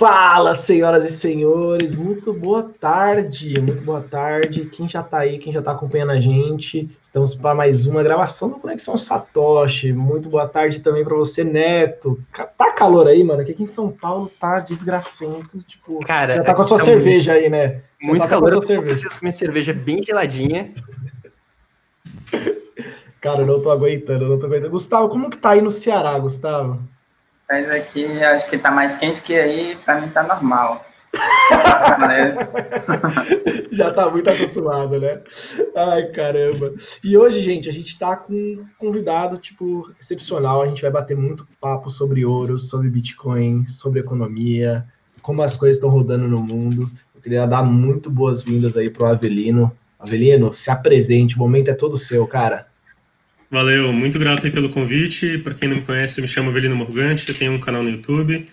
Fala, senhoras e senhores, muito boa tarde, muito boa tarde. Quem já tá aí, quem já tá acompanhando a gente, estamos para mais uma gravação do Conexão Satoshi. Muito boa tarde também para você, Neto. Tá calor aí, mano? Aqui em São Paulo tá desgracento, tipo, Cara, já tá com a sua tá cerveja muito, aí, né? Já muito tá calor, eu cerveja. com minha cerveja bem geladinha. Cara, eu não tô aguentando, eu não tô aguentando. Gustavo, como que tá aí no Ceará, Gustavo? Mas aqui acho que tá mais quente que aí, para mim tá normal. Já tá muito acostumado, né? Ai, caramba. E hoje, gente, a gente tá com um convidado, tipo, excepcional. A gente vai bater muito papo sobre ouro, sobre Bitcoin, sobre economia, como as coisas estão rodando no mundo. Eu queria dar muito boas-vindas aí pro Avelino. Avelino, se apresente, o momento é todo seu, cara. Valeu, muito grato aí pelo convite. Para quem não me conhece, eu me chamo Avelino Morgante, eu tenho um canal no YouTube.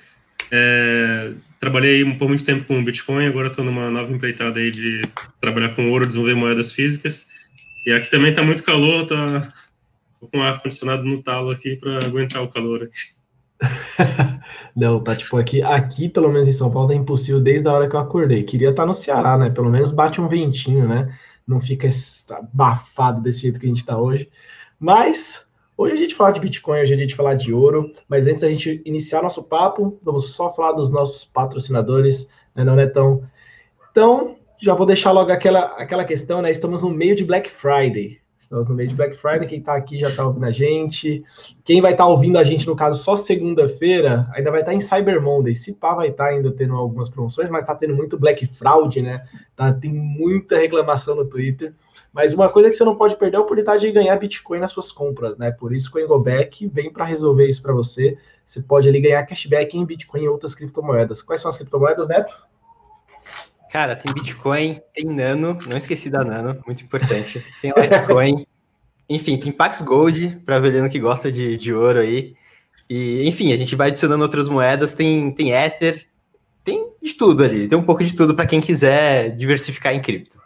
É, trabalhei por muito tempo com Bitcoin, agora estou numa nova empreitada aí de trabalhar com ouro, desenvolver moedas físicas. E aqui também está muito calor, tá com ar condicionado no talo aqui para aguentar o calor. Não, tá tipo aqui, aqui pelo menos em São Paulo tá impossível desde a hora que eu acordei. Queria estar tá no Ceará, né? Pelo menos bate um ventinho, né? Não fica abafado desse jeito que a gente tá hoje. Mas hoje a gente fala de Bitcoin, hoje a gente fala de ouro, mas antes da gente iniciar nosso papo, vamos só falar dos nossos patrocinadores, né, não, Netão? Então, já vou deixar logo aquela, aquela questão, né? Estamos no meio de Black Friday. Estamos no meio de Black Friday, quem está aqui já está ouvindo a gente. Quem vai estar tá ouvindo a gente, no caso, só segunda-feira, ainda vai estar tá em Cyber Monday. Se pá, vai estar tá ainda tendo algumas promoções, mas está tendo muito Black Fraud, né? Tá, tem muita reclamação no Twitter. Mas uma coisa que você não pode perder é a oportunidade de ganhar Bitcoin nas suas compras, né? Por isso o Engoback vem para resolver isso para você. Você pode ali ganhar cashback em Bitcoin e outras criptomoedas. Quais são as criptomoedas, Neto? Cara, tem Bitcoin, tem Nano, não esqueci da Nano, muito importante. Tem Litecoin, enfim, tem Pax Gold, para velhano que gosta de, de ouro aí. E, enfim, a gente vai adicionando outras moedas, tem, tem Ether, tem de tudo ali, tem um pouco de tudo para quem quiser diversificar em cripto.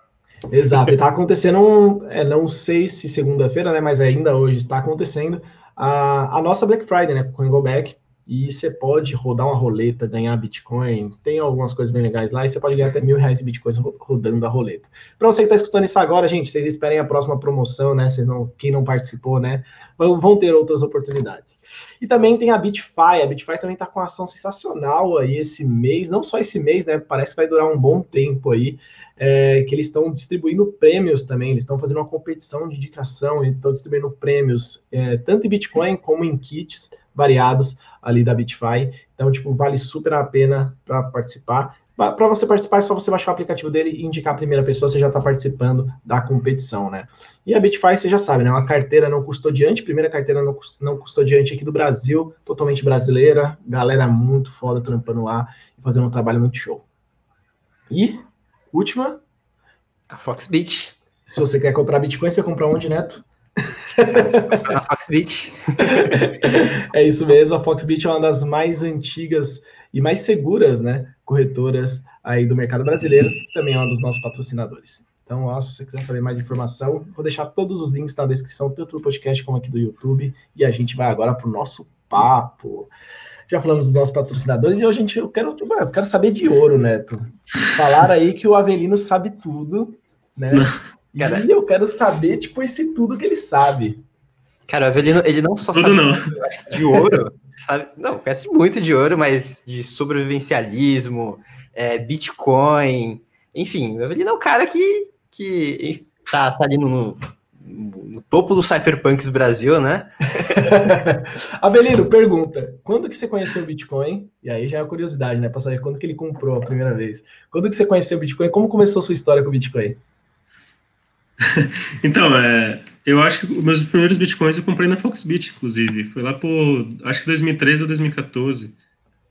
Exato, e tá acontecendo, é, não sei se segunda-feira, né, mas ainda hoje está acontecendo a, a nossa Black Friday, né, com o Back, e você pode rodar uma roleta, ganhar Bitcoin, tem algumas coisas bem legais lá, e você pode ganhar até mil reais em Bitcoins rodando a roleta. Para você que está escutando isso agora, gente, vocês esperem a próxima promoção, né? Vocês não, quem não participou, né? Vão ter outras oportunidades. E também tem a Bitfy, a Bitfy também está com uma ação sensacional aí esse mês, não só esse mês, né? Parece que vai durar um bom tempo aí, é, que eles estão distribuindo prêmios também, eles estão fazendo uma competição de indicação, e estão distribuindo prêmios, é, tanto em Bitcoin como em kits variados ali da Bitfy. Então, tipo, vale super a pena para participar. Para você participar, é só você baixar o aplicativo dele e indicar a primeira pessoa, você já está participando da competição, né? E a Bitfy, você já sabe, né? Uma carteira não custodiante, primeira carteira não, não custodiante aqui do Brasil, totalmente brasileira, galera muito foda trampando lá e fazendo um trabalho muito show. E, última. A Foxbit. Se você quer comprar Bitcoin, você compra onde, Neto? Na Foxbit. é isso mesmo, a Foxbit é uma das mais antigas e mais seguras, né, corretoras aí do mercado brasileiro, que também é uma dos nossos patrocinadores. Então, ó, se você quiser saber mais informação, vou deixar todos os links na descrição, tanto do podcast como aqui do YouTube, e a gente vai agora para o nosso papo. Já falamos dos nossos patrocinadores e hoje a gente, eu quero, eu quero saber de ouro, Neto. Falar aí que o Avelino sabe tudo, né? Cara, e eu quero saber, tipo, esse tudo que ele sabe. Cara, o Avelino, ele não só tudo sabe não. de ouro, sabe? Não, conhece muito de ouro, mas de sobrevivencialismo, é, Bitcoin, enfim, o Avelino é um cara que, que tá, tá ali no, no topo do Cypherpunks Brasil, né? Avelino, pergunta: quando que você conheceu o Bitcoin? E aí já é a curiosidade, né? Pra saber quando que ele comprou a primeira vez. Quando que você conheceu o Bitcoin? Como começou a sua história com o Bitcoin? então, é, eu acho que os meus primeiros bitcoins eu comprei na Foxbit, inclusive. Foi lá por, acho que 2013 ou 2014.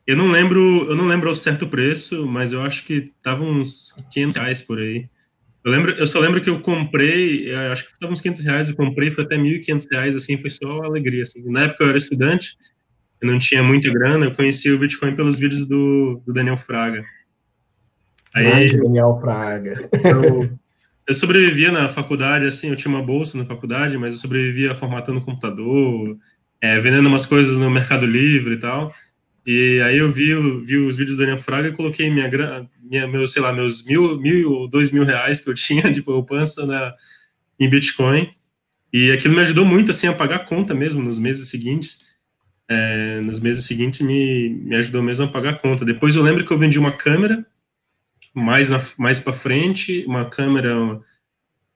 Eu não lembro, eu não lembro ao certo preço, mas eu acho que tava uns 500 reais por aí. Eu lembro, eu só lembro que eu comprei, é, acho que tava uns 500 reais, eu comprei, foi até 1.500 reais, assim, foi só alegria, assim. Na época eu era estudante, eu não tinha muita grana, eu conheci o Bitcoin pelos vídeos do, do Daniel Fraga. Aí, Daniel Fraga. Eu, eu sobrevivia na faculdade, assim, eu tinha uma bolsa na faculdade, mas eu sobrevivia formatando computador, é, vendendo umas coisas no Mercado Livre e tal. E aí eu vi, vi os vídeos do Daniel Fraga e coloquei minha, minha meu, sei lá, meus mil, mil ou dois mil reais que eu tinha de poupança na, em Bitcoin. E aquilo me ajudou muito, assim, a pagar a conta mesmo nos meses seguintes. É, nos meses seguintes me, me ajudou mesmo a pagar a conta. Depois eu lembro que eu vendi uma câmera mais, mais para frente, uma câmera,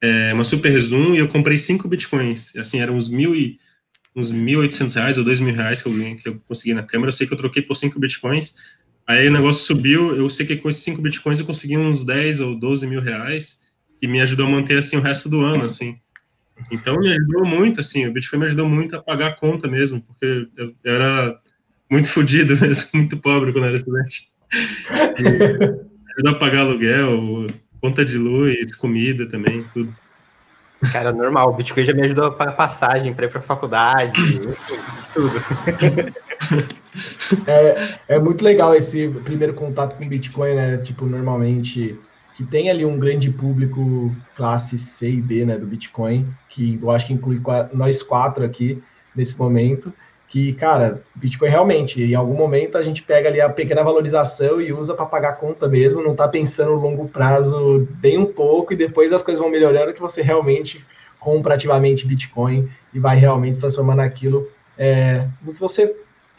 é, uma super zoom, e eu comprei cinco bitcoins. Assim, eram uns mil e uns 1.800 reais ou 2.000 reais que eu, que eu consegui na câmera. Eu sei que eu troquei por 5 bitcoins. Aí o negócio subiu. Eu sei que com esses 5 bitcoins eu consegui uns 10 ou 12 mil reais, que me ajudou a manter assim o resto do ano, assim. Então me ajudou muito, assim. O Bitcoin me ajudou muito a pagar a conta mesmo, porque eu, eu era muito fodido mesmo, muito pobre quando era estudante. E ajudou a pagar aluguel, conta de luz, comida também, tudo. Cara, normal. O Bitcoin já me ajudou a pagar passagem para ir para faculdade, tudo. É, é muito legal esse primeiro contato com Bitcoin, né? Tipo, normalmente que tem ali um grande público classe C e D, né, do Bitcoin, que eu acho que inclui nós quatro aqui nesse momento, que, cara, Bitcoin realmente, em algum momento a gente pega ali a pequena valorização e usa para pagar conta mesmo, não está pensando no longo prazo bem um pouco e depois as coisas vão melhorando que você realmente compra ativamente Bitcoin e vai realmente transformando aquilo é, no que você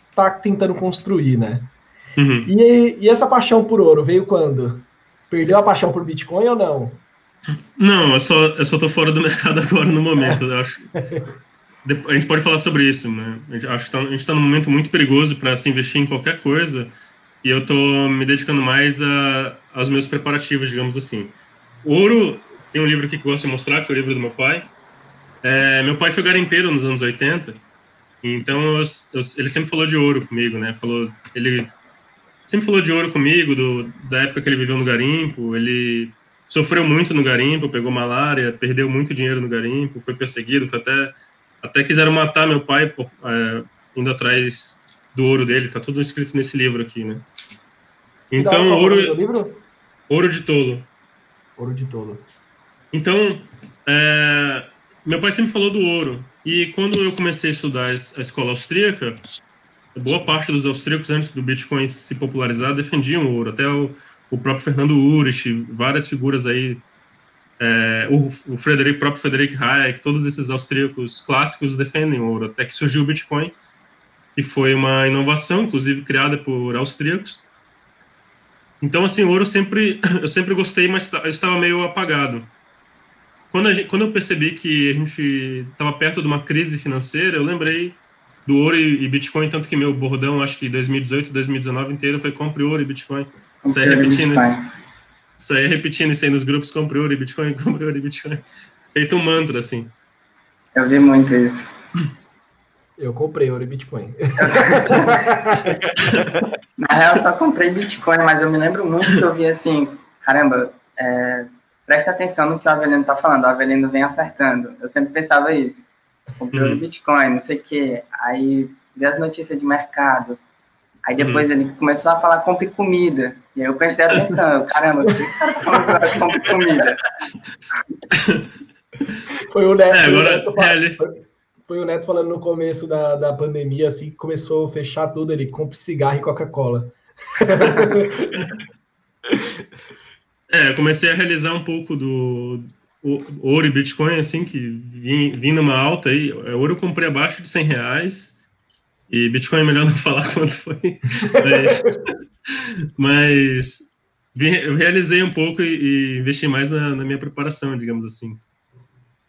está tentando construir, né? Uhum. E, e essa paixão por ouro veio quando? Perdeu a paixão por Bitcoin ou não? Não, eu só, eu só tô fora do mercado agora no momento, eu acho. a gente pode falar sobre isso, né? Acho que tá, a gente está num momento muito perigoso para se investir em qualquer coisa e eu estou me dedicando mais a, aos meus preparativos, digamos assim. Ouro, tem um livro aqui que eu gosto de mostrar, que é o livro do meu pai. É, meu pai foi garimpeiro nos anos 80, então eu, eu, ele sempre falou de ouro comigo, né? Falou, ele sempre falou de ouro comigo, do, da época que ele viveu no garimpo. Ele sofreu muito no garimpo, pegou malária, perdeu muito dinheiro no garimpo, foi perseguido, foi até até quiseram matar meu pai por, é, indo atrás do ouro dele. Tá tudo escrito nesse livro aqui, né? Então, ouro. Livro? Ouro de tolo. Ouro de tolo. Então, é, meu pai sempre falou do ouro. E quando eu comecei a estudar a escola austríaca, boa parte dos austríacos, antes do Bitcoin se popularizar, defendiam o ouro. Até o, o próprio Fernando Urich, várias figuras aí é, o, o Frederick, próprio Frederick Hayek, todos esses austríacos clássicos defendem o ouro, até que surgiu o Bitcoin, que foi uma inovação, inclusive criada por austríacos. Então, assim, o ouro sempre, eu sempre gostei, mas estava meio apagado. Quando, gente, quando eu percebi que a gente estava perto de uma crise financeira, eu lembrei do ouro e, e, Bitcoin, tanto que meu bordão, acho que 2018, 2019 inteiro foi compre ouro e Bitcoin. Sai repetindo. Bitcoin Saía repetindo isso aí nos grupos, compre ouro e Bitcoin, compre ouro e Bitcoin. Feito um mantra, assim. Eu vi muito isso. Eu comprei ouro e Bitcoin. Na real, eu só comprei Bitcoin, mas eu me lembro muito que eu vi assim, caramba, é, presta atenção no que o Avelino tá falando, o Avelino vem acertando. Eu sempre pensava isso. Comprei ouro e uhum. Bitcoin, não sei o quê. Aí vi as notícias de mercado. Aí depois uhum. ele começou a falar compre comida. E aí eu prestei atenção. Eu, caramba, o que esse cara tá falando compre comida? Foi o Neto. É, agora, o Neto foi, foi, o Neto falando no começo da, da pandemia, assim, que começou a fechar tudo. Ele compre cigarro e Coca-Cola. é, eu comecei a realizar um pouco do ouro e Bitcoin, assim, que vim, vim numa alta aí. Ouro eu comprei abaixo de 100 reais e Bitcoin é melhor não falar quanto foi. Mas, mas eu realizei um pouco e, e investi mais na, na, minha preparação, digamos assim.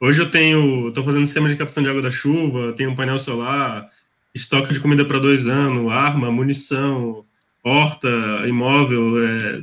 Hoje eu tenho, estou fazendo sistema de captação de água da chuva, tenho um painel solar, estoque de comida para dois anos, arma, munição, horta, imóvel, é,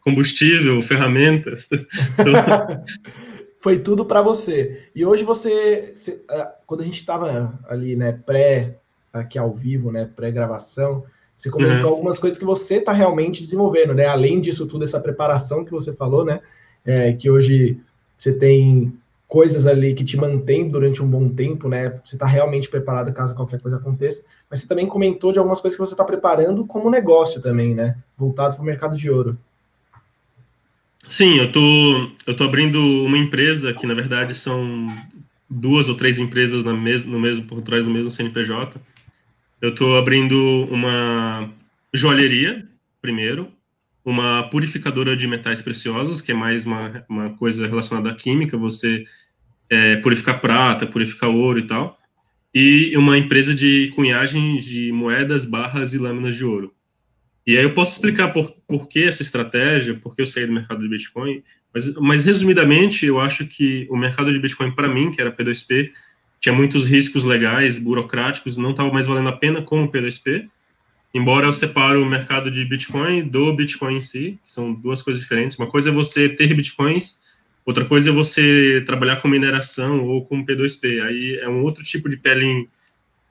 combustível, ferramentas. Foi tudo para você. E hoje você, é, quando a gente estava ali, né, pré aqui ao vivo, né, pré-gravação, você comentou uhum. algumas coisas que você está realmente desenvolvendo, né? Além disso tudo, essa preparação que você falou, né? É, que hoje você tem coisas ali que te mantêm durante um bom tempo, né? Você está realmente preparado caso qualquer coisa aconteça. Mas você também comentou de algumas coisas que você está preparando como negócio também, né? Voltado para o mercado de ouro. Sim, eu tô, eu tô abrindo uma empresa que na verdade são duas ou três empresas na mes no mesmo por trás do mesmo CNPJ eu estou abrindo uma, joalheria, primeiro, uma purificadora de metais preciosos, que é mais uma, uma coisa relacionada à química, você é, purificar prata, purificar ouro e tal, e uma empresa de cunhagem de moedas, barras e lâminas de ouro. E aí eu posso explicar por, por que essa estratégia, por que eu saí do mercado de Bitcoin, mas, mas resumidamente, eu acho que o mercado de Bitcoin, para mim, que era P2P, tinha muitos riscos legais, burocráticos, não estava mais valendo a pena como P2P, embora eu separe o mercado de Bitcoin do Bitcoin em si, que são duas coisas diferentes. Uma coisa é você ter Bitcoins, outra coisa é você trabalhar com mineração ou com P2P. Aí é um outro tipo de pele em,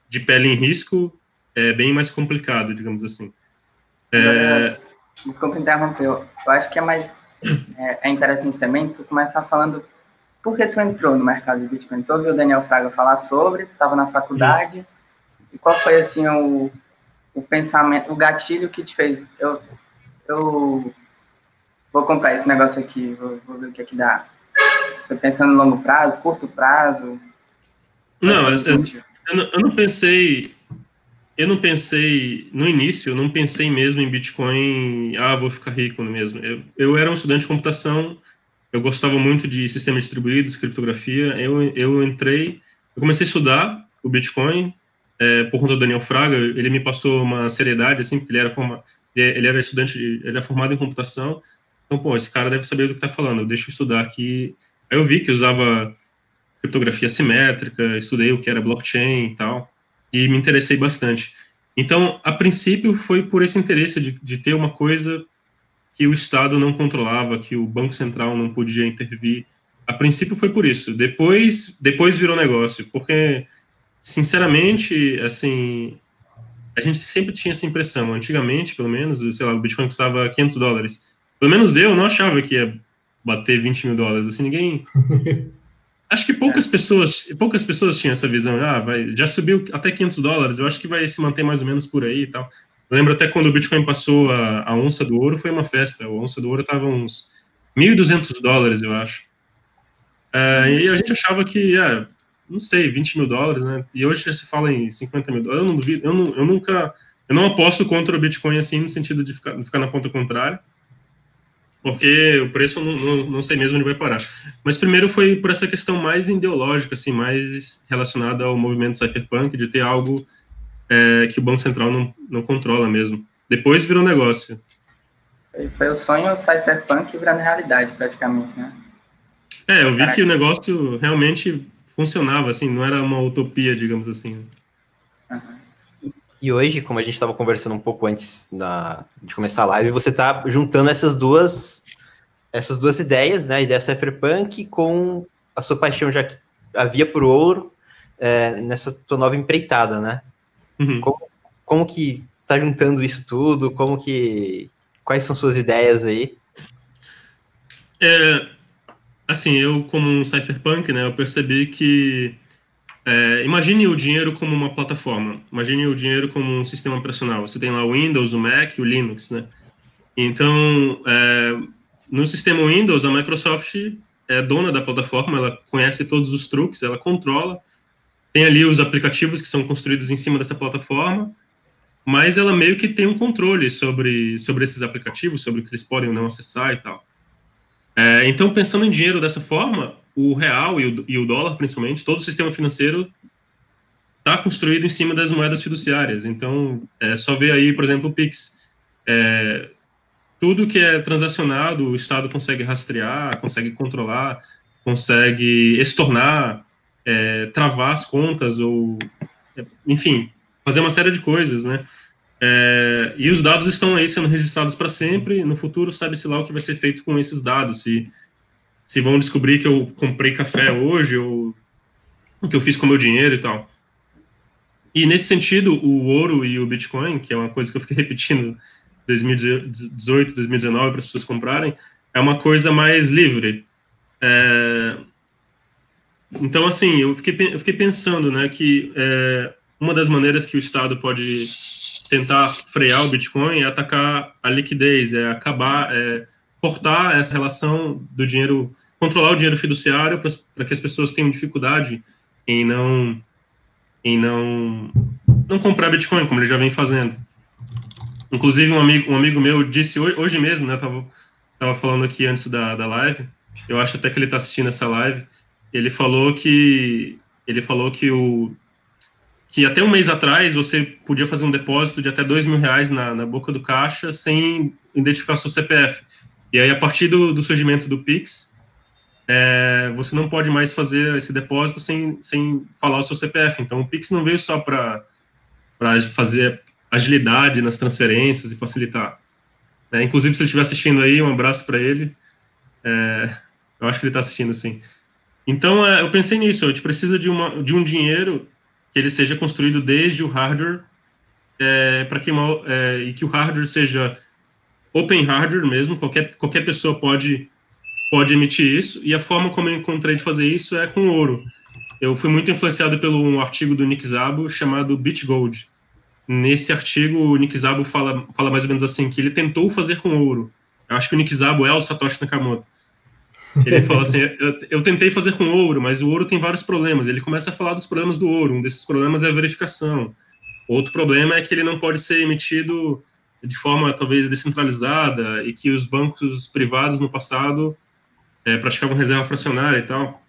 de pele em risco, é bem mais complicado, digamos assim. É... Desculpa interromper, eu acho que é mais é, é, interessante também tu começar falando por que tu entrou no mercado de Bitcoin. Tu ouviu o Daniel Fraga falar sobre, tu estava na faculdade, Sim. e qual foi, assim, o, o pensamento, o gatilho que te fez, eu, eu vou comprar esse negócio aqui, vou, vou ver o que é que dá. Foi pensando no longo prazo, curto prazo? Não, eu, eu, eu, não pensei eu não pensei, no início, eu não pensei mesmo em Bitcoin, ah, vou ficar rico mesmo. Eu, eu era um estudante de computação, eu gostava muito de sistemas distribuídos, criptografia, eu, eu entrei, eu comecei a estudar o Bitcoin é, por conta do Daniel Fraga, ele me passou uma seriedade, assim, porque ele era, forma, ele era estudante, de, ele era formado em computação, então, pô, esse cara deve saber do que está falando, eu estudar aqui. Aí eu vi que usava criptografia simétrica, estudei o que era blockchain e tal, e me interessei bastante. Então, a princípio, foi por esse interesse de, de ter uma coisa que o Estado não controlava, que o Banco Central não podia intervir. A princípio foi por isso. Depois, depois virou negócio, porque, sinceramente, assim, a gente sempre tinha essa impressão. Antigamente, pelo menos, sei lá, o Bitcoin custava 500 dólares. Pelo menos eu não achava que ia bater 20 mil dólares. Assim, ninguém Acho que poucas pessoas, poucas pessoas tinham essa visão. Ah, vai, já subiu até 500 dólares. Eu acho que vai se manter mais ou menos por aí e tal. Eu lembro até quando o Bitcoin passou a, a onça do ouro, foi uma festa. A onça do ouro estava uns 1.200 dólares, eu acho. É, e a gente achava que, ah, não sei, 20 mil dólares, né? E hoje se fala em 50 mil dólares. Eu não duvido, eu, não, eu nunca, eu não aposto contra o Bitcoin assim, no sentido de ficar, ficar na ponta contrária porque o preço eu não, não, não, sei mesmo onde vai parar. Mas primeiro foi por essa questão mais ideológica, assim, mais relacionada ao movimento cypherpunk, de ter algo é, que o Banco Central não, não controla mesmo. Depois virou negócio. Foi o sonho cypherpunk virando realidade, praticamente, né? É, eu vi Caraca. que o negócio realmente funcionava, assim, não era uma utopia, digamos assim. Uhum. E hoje, como a gente estava conversando um pouco antes na, de começar a live, você está juntando essas duas essas duas ideias, né? A ideia cypherpunk com a sua paixão já que havia por ouro é, nessa sua nova empreitada, né? Uhum. Como, como que está juntando isso tudo? Como que quais são suas ideias aí? É, assim, eu como um cypherpunk, né? Eu percebi que é, imagine o dinheiro como uma plataforma. Imagine o dinheiro como um sistema operacional. Você tem lá o Windows, o Mac, o Linux, né? Então, é, no sistema Windows, a Microsoft é dona da plataforma, ela conhece todos os truques, ela controla. Tem ali os aplicativos que são construídos em cima dessa plataforma, mas ela meio que tem um controle sobre, sobre esses aplicativos, sobre o que eles podem ou não acessar e tal. É, então, pensando em dinheiro dessa forma, o real e o, e o dólar, principalmente, todo o sistema financeiro está construído em cima das moedas fiduciárias. Então, é só ver aí, por exemplo, o Pix. É, tudo que é transacionado, o Estado consegue rastrear, consegue controlar, consegue estornar, é, travar as contas ou, enfim, fazer uma série de coisas, né? É, e os dados estão aí sendo registrados para sempre. No futuro, sabe-se lá o que vai ser feito com esses dados. Se se vão descobrir que eu comprei café hoje, ou o que eu fiz com meu dinheiro e tal. E nesse sentido, o ouro e o Bitcoin, que é uma coisa que eu fiquei repetindo 2018, 2019 para as pessoas comprarem, é uma coisa mais livre. É... Então, assim, eu fiquei, eu fiquei pensando, né, que é, uma das maneiras que o Estado pode tentar frear o Bitcoin é atacar a liquidez, é acabar, é, cortar essa relação do dinheiro, controlar o dinheiro fiduciário para que as pessoas tenham dificuldade em não em não não comprar Bitcoin como ele já vem fazendo. Inclusive, um amigo, um amigo meu disse hoje, hoje mesmo, né? Tava, tava falando aqui antes da, da live. Eu acho até que ele está assistindo essa live. Ele falou que ele falou que o que até um mês atrás você podia fazer um depósito de até dois mil reais na, na boca do caixa sem identificar seu CPF. E aí, a partir do, do surgimento do Pix, é, você não pode mais fazer esse depósito sem, sem falar o seu CPF. Então, o Pix não veio só para fazer agilidade nas transferências e facilitar. É, inclusive, se ele estiver assistindo aí, um abraço para ele. É, eu acho que ele está assistindo, sim. Então, é, eu pensei nisso. A gente precisa de, uma, de um dinheiro que ele seja construído desde o hardware é, para que é, e que o hardware seja open hardware mesmo. Qualquer qualquer pessoa pode pode emitir isso. E a forma como eu encontrei de fazer isso é com ouro. Eu fui muito influenciado pelo um artigo do Nick Szabo chamado BitGold. Nesse artigo, o Nick Szabo fala, fala mais ou menos assim, que ele tentou fazer com ouro. Eu acho que o Nick Szabo é o Satoshi Nakamoto. Ele fala assim: eu, eu, tentei fazer com ouro, mas o ouro tem vários problemas. Ele começa a falar dos problemas do ouro. Um desses problemas é a verificação. Outro problema é que ele não pode ser emitido de forma talvez descentralizada e que os bancos privados no passado é, praticavam reserva fracionária e tal.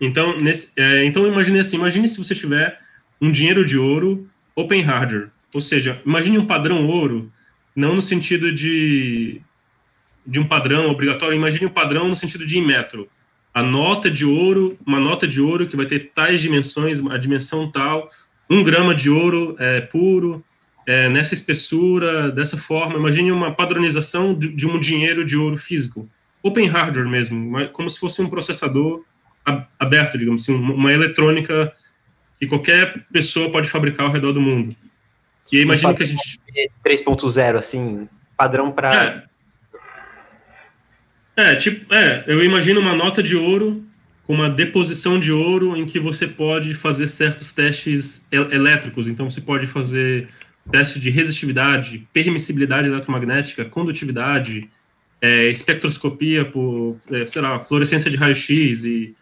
Então, nesse, é, então imagine assim: imagine se você tiver um dinheiro de ouro open hardware, ou seja, imagine um padrão ouro, não no sentido de de um padrão obrigatório, imagine um padrão no sentido de metro. A nota de ouro, uma nota de ouro que vai ter tais dimensões, a dimensão tal, um grama de ouro é, puro, é, nessa espessura, dessa forma. Imagine uma padronização de, de, um dinheiro de ouro físico, open hardware mesmo, como se fosse um processador aberto, digamos assim, uma eletrônica que qualquer pessoa pode fabricar ao redor do mundo. E imagine que a gente 3.0 assim, padrão para é, é, tipo, é, eu imagino uma nota de ouro com uma deposição de ouro em que você pode fazer certos testes elétricos. Então, você pode fazer teste de resistividade, permissibilidade eletromagnética, condutividade, é, espectroscopia por, é, sei lá, fluorescência de raio-x e,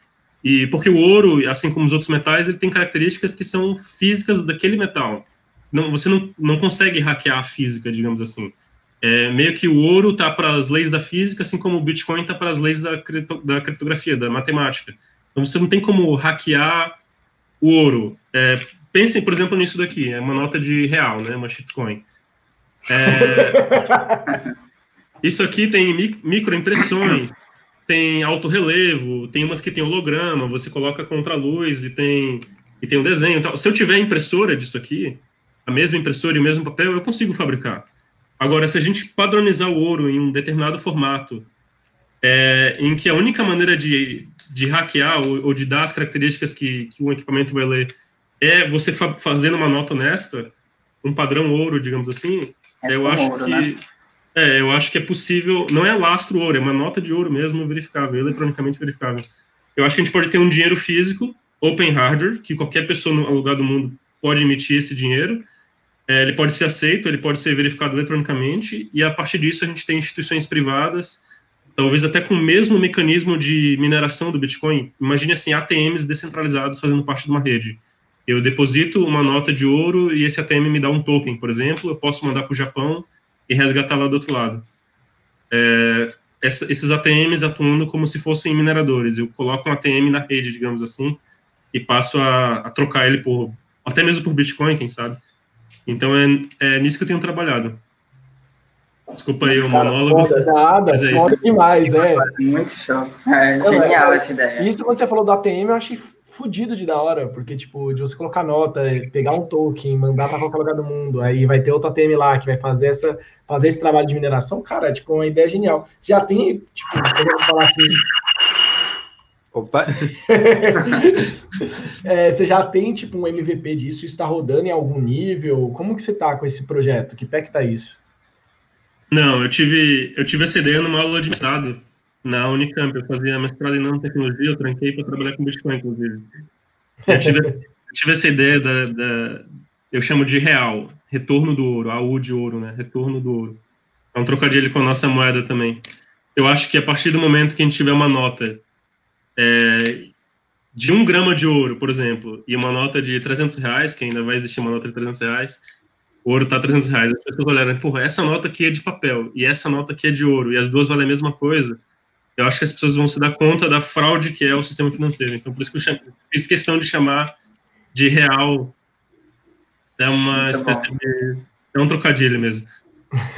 e porque o ouro, assim como os outros metais, ele tem características que são físicas daquele metal. Não, você não, não consegue hackear a física, digamos assim. É, meio que o ouro está para as leis da física, assim como o Bitcoin está para as leis da, cripto, da criptografia, da matemática. Então você não tem como hackear o ouro. É, pensem, por exemplo, nisso daqui, é uma nota de real, né, uma shitcoin. É, isso aqui tem microimpressões, tem alto relevo, tem umas que tem holograma, você coloca contra a luz e tem, e tem um desenho. Então, se eu tiver impressora disso aqui, a mesma impressora e o mesmo papel, eu consigo fabricar. Agora, se a gente padronizar o ouro em um determinado formato, é, em que a única maneira de, de hackear ou, ou de dar as características que, que um equipamento vai ler é você fa fazendo uma nota honesta, um padrão ouro, digamos assim, é eu acho ouro, que né? é, eu acho que é possível, não é lastro ouro, é uma nota de ouro mesmo verificável, eletronicamente verificável. Eu acho que a gente pode ter um dinheiro físico, open hardware, que qualquer pessoa no lugar do mundo pode emitir esse dinheiro, é, ele pode ser aceito, ele pode ser verificado eletronicamente, e a partir disso a gente tem instituições privadas, talvez até com o mesmo mecanismo de mineração do Bitcoin. Imagine assim, ATMs descentralizados fazendo parte de uma rede. Eu deposito uma nota de ouro e esse ATM me dá um token, por exemplo, eu posso mandar para o Japão e resgatar lá do outro lado. É, essa, esses ATMs atuando como se fossem mineradores. Eu coloco um ATM na rede, digamos assim, e passo a, a trocar ele por, até mesmo por Bitcoin, quem sabe. Então é, é nisso que eu tenho trabalhado. Desculpa aí o Cara, monólogo. Foda, nada, mas é foda isso. demais, é. Muito show. É, genial essa ideia. Isso quando você falou do ATM, eu achei fodido de da hora, porque, tipo, de você colocar nota, pegar um token, mandar para qualquer lugar do mundo, aí vai ter outro ATM lá que vai fazer, essa, fazer esse trabalho de mineração, cara, é, tipo, uma ideia genial. Você já tem, tipo, eu falar assim, Opa! é, você já tem tipo um MVP disso? Está rodando em algum nível? Como que você está com esse projeto? Que pé que tá isso? Não, eu tive eu tive essa ideia numa aula de mestrado na Unicamp. Eu fazia mestrado em nanotecnologia, eu tranquei para trabalhar com Bitcoin, inclusive. Eu tive, eu tive essa ideia da, da, eu chamo de real, retorno do ouro, AU de ouro, né? Retorno do ouro. É um trocadilho com a nossa moeda também. Eu acho que a partir do momento que a gente tiver uma nota é, de um grama de ouro, por exemplo, e uma nota de 300 reais, que ainda vai existir uma nota de 300 reais, o ouro tá 300 reais, as pessoas olharam, porra, essa nota aqui é de papel e essa nota aqui é de ouro e as duas valem a mesma coisa, eu acho que as pessoas vão se dar conta da fraude que é o sistema financeiro. Então, por isso que eu chamo, fiz questão de chamar de real. É uma Muito espécie bom. de. É um trocadilho mesmo.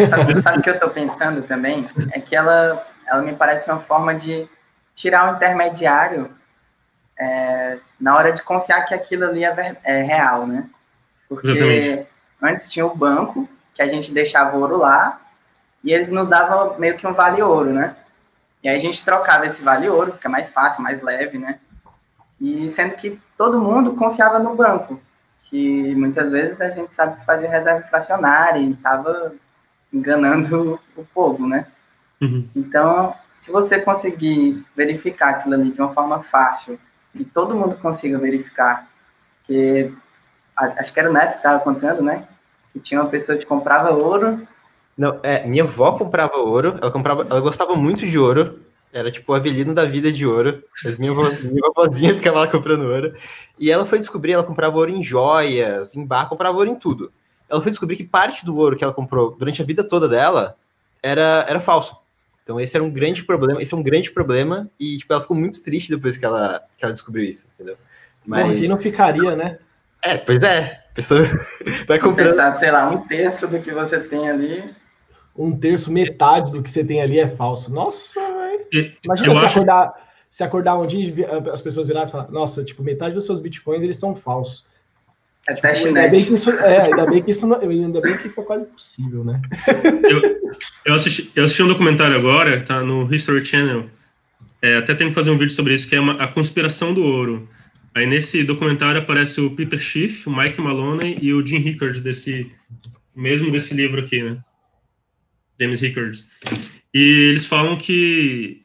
Sabe, sabe o que eu estou pensando também? É que ela, ela me parece uma forma de tirar o intermediário é, na hora de confiar que aquilo ali é, é real, né? Porque Exatamente. antes tinha o banco, que a gente deixava ouro lá, e eles nos davam meio que um vale ouro, né? E aí a gente trocava esse vale ouro, é mais fácil, mais leve, né? E sendo que todo mundo confiava no banco, que muitas vezes a gente sabe que fazia reserva inflacionária e estava enganando o povo, né? Uhum. Então, se você conseguir verificar aquilo ali de uma forma fácil e todo mundo consiga verificar, que acho que era o Neto que estava contando, né? Que tinha uma pessoa que comprava ouro não, é, minha avó comprava ouro, ela comprava, ela gostava muito de ouro, era tipo o avelino da vida de ouro. Mas minha, avó, avózinha ficava lá comprando ouro. E ela foi descobrir, ela comprava ouro em joias, em bar, comprava ouro em tudo. Ela foi descobrir que parte do ouro que ela comprou durante a vida toda dela era, era falso. Então esse era um grande problema, esse é um grande problema, e tipo, ela ficou muito triste depois que ela, que ela descobriu isso, entendeu? Mas... Bom, quem não ficaria, né? É, pois é. A pessoa vai comprando. Pensar, sei lá, um terço do que você tem ali um terço, metade do que você tem ali é falso. Nossa, velho. Imagina se, acho... acordar, se acordar um dia e as pessoas virarem e falar, nossa, tipo, metade dos seus bitcoins eles são falsos. É tipo, ainda bem que isso, é, ainda bem que isso não, ainda bem que isso é quase possível, né? eu, eu, assisti, eu assisti um documentário agora, tá no History Channel. É, até tenho que fazer um vídeo sobre isso, que é uma, a conspiração do ouro. Aí nesse documentário aparece o Peter Schiff, o Mike Maloney e o Jim Rickard desse mesmo desse livro aqui, né? James Rickards. E eles falam que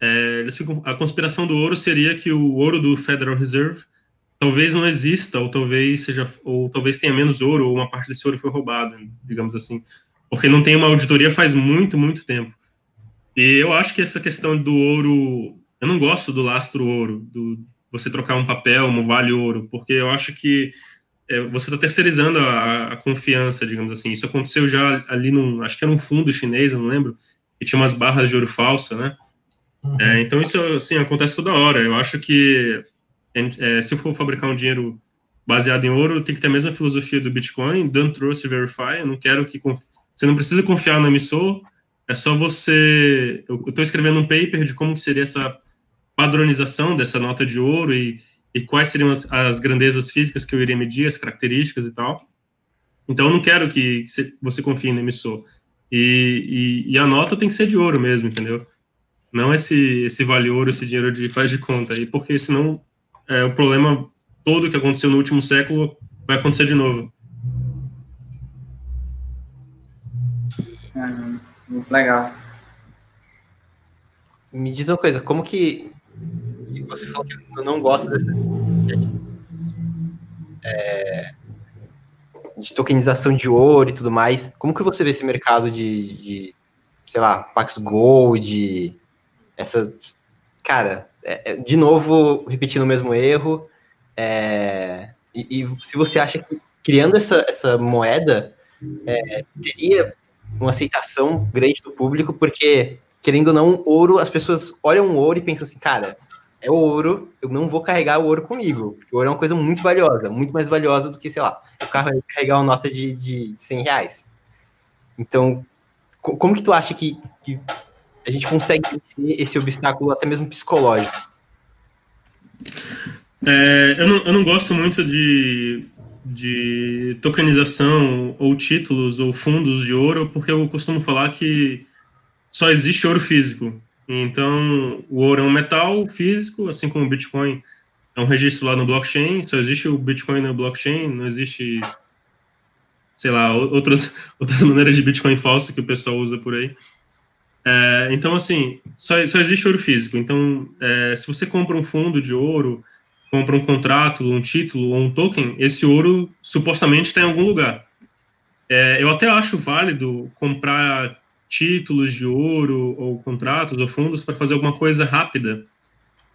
é, eles ficam, a conspiração do ouro seria que o ouro do Federal Reserve talvez não exista, ou talvez seja, ou talvez tenha menos ouro, ou uma parte desse ouro foi roubado, digamos assim, porque não tem uma auditoria faz muito, muito tempo. E eu acho que essa questão do ouro, eu não gosto do lastro ouro, do você trocar um papel, um vale ouro, porque eu acho que é, você está terceirizando a, a, confiança, digamos assim. Isso aconteceu já ali num, acho que era um fundo chinês, eu não lembro, que tinha umas barras de ouro falsa, né? Uhum. É, então isso assim acontece toda hora. Eu acho que é, se eu for fabricar um dinheiro baseado em ouro, tem que ter a mesma filosofia do Bitcoin, don't trust, verify. Eu não quero que você não precisa confiar no emissor. É só você. Eu estou escrevendo um paper de como seria essa padronização dessa nota de ouro e e quais seriam as, as, grandezas físicas que eu iria medir, as características e tal. Então, eu não quero que, que você confie no emissor. E, e, e, a nota tem que ser de ouro mesmo, entendeu? Não esse, esse vale ouro, esse dinheiro de faz de conta. E porque senão é, o problema todo que aconteceu no último século vai acontecer de novo. Hum, muito legal. Me diz uma coisa, como que você falou que não gosta dessas é, de tokenização de ouro e tudo mais. Como que você vê esse mercado de, de sei lá, Pax Gold, essa... Cara, é, é, de novo, repetindo o mesmo erro, é, e, e, se você acha que criando essa, essa moeda é, teria uma aceitação grande do público, porque, querendo ou não, ouro, as pessoas olham o ouro e pensam assim, cara, é ouro, eu não vou carregar o ouro comigo, porque o ouro é uma coisa muito valiosa, muito mais valiosa do que, sei lá, o carro carregar uma nota de, de 100 reais. Então, como que tu acha que, que a gente consegue vencer esse obstáculo até mesmo psicológico? É, eu, não, eu não gosto muito de, de tokenização ou títulos ou fundos de ouro, porque eu costumo falar que só existe ouro físico. Então, o ouro é um metal físico, assim como o Bitcoin é um registro lá no blockchain, só existe o Bitcoin no blockchain, não existe, sei lá, outras, outras maneiras de Bitcoin falso que o pessoal usa por aí. É, então, assim, só, só existe ouro físico. Então, é, se você compra um fundo de ouro, compra um contrato, um título ou um token, esse ouro supostamente está em algum lugar. É, eu até acho válido comprar títulos de ouro ou contratos ou fundos para fazer alguma coisa rápida.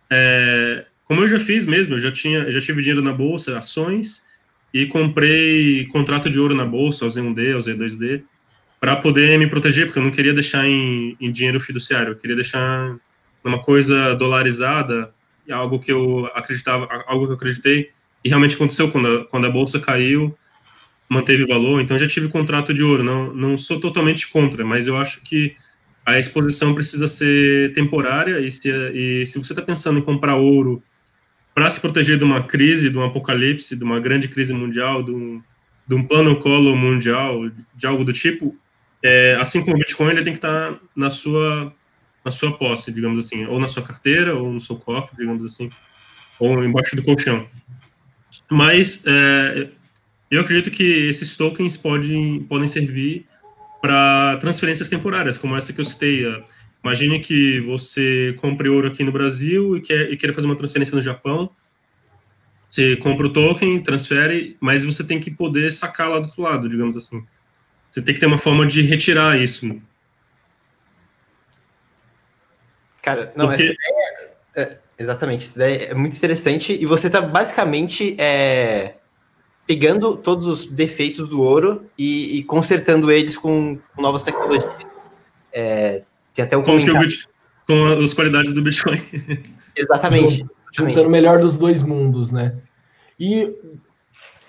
É, como eu já fiz mesmo, eu já tinha, já tive dinheiro na bolsa, ações, e comprei contrato de ouro na bolsa, o Z1D, o Z2D, para poder me proteger, porque eu não queria deixar em, em dinheiro fiduciário, eu queria deixar numa coisa dolarizada, algo que eu acreditava, algo que eu acreditei, e realmente aconteceu. Quando a, quando a bolsa caiu, manteve valor, então já tive contrato de ouro, não, não sou totalmente contra, mas eu acho que a exposição precisa ser temporária, e se, e se você está pensando em comprar ouro para se proteger de uma crise, de um apocalipse, de uma grande crise mundial, de um, de um plano colo mundial, de algo do tipo, é, assim como o Bitcoin, ele tem que estar na sua na sua posse, digamos assim, ou na sua carteira, ou no seu cofre, digamos assim, ou embaixo do colchão. Mas é, eu acredito que esses tokens podem, podem servir para transferências temporárias, como essa que eu citei. Imagine que você compre ouro aqui no Brasil e quer, e quer fazer uma transferência no Japão. Você compra o token, transfere, mas você tem que poder sacar lá do outro lado, digamos assim. Você tem que ter uma forma de retirar isso. Cara, não, Porque... essa ideia, é, exatamente, essa ideia é muito interessante e você está basicamente é, pegando todos os defeitos do ouro e, e consertando eles com, com novas tecnologias. É, tem até um com comentário. com as qualidades do Bitcoin. Exatamente. Juntando o melhor dos dois mundos, né? E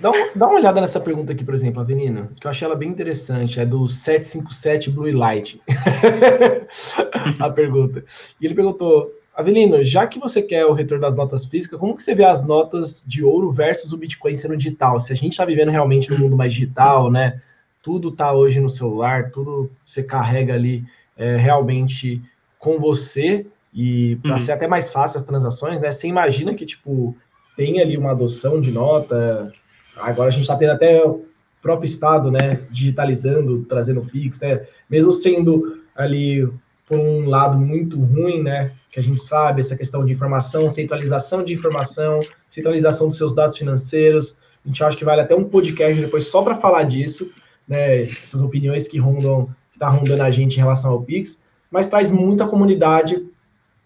Dá, um, dá uma olhada nessa pergunta aqui, por exemplo, Avenina, que eu achei ela bem interessante. É do 757 Blue Light. a pergunta. E ele perguntou: Avelino, já que você quer o retorno das notas físicas, como que você vê as notas de ouro versus o Bitcoin sendo digital? Se a gente está vivendo realmente no mundo mais digital, né? Tudo está hoje no celular, tudo você carrega ali é, realmente com você e para uhum. ser até mais fácil as transações, né? Você imagina que tipo tem ali uma adoção de nota Agora a gente está tendo até o próprio Estado, né, digitalizando, trazendo Pix, né, mesmo sendo ali, por um lado, muito ruim, né, que a gente sabe, essa questão de informação, centralização de informação, centralização dos seus dados financeiros, a gente acha que vale até um podcast depois só para falar disso, né, essas opiniões que rondam, que tá rondando a gente em relação ao Pix, mas traz muita comunidade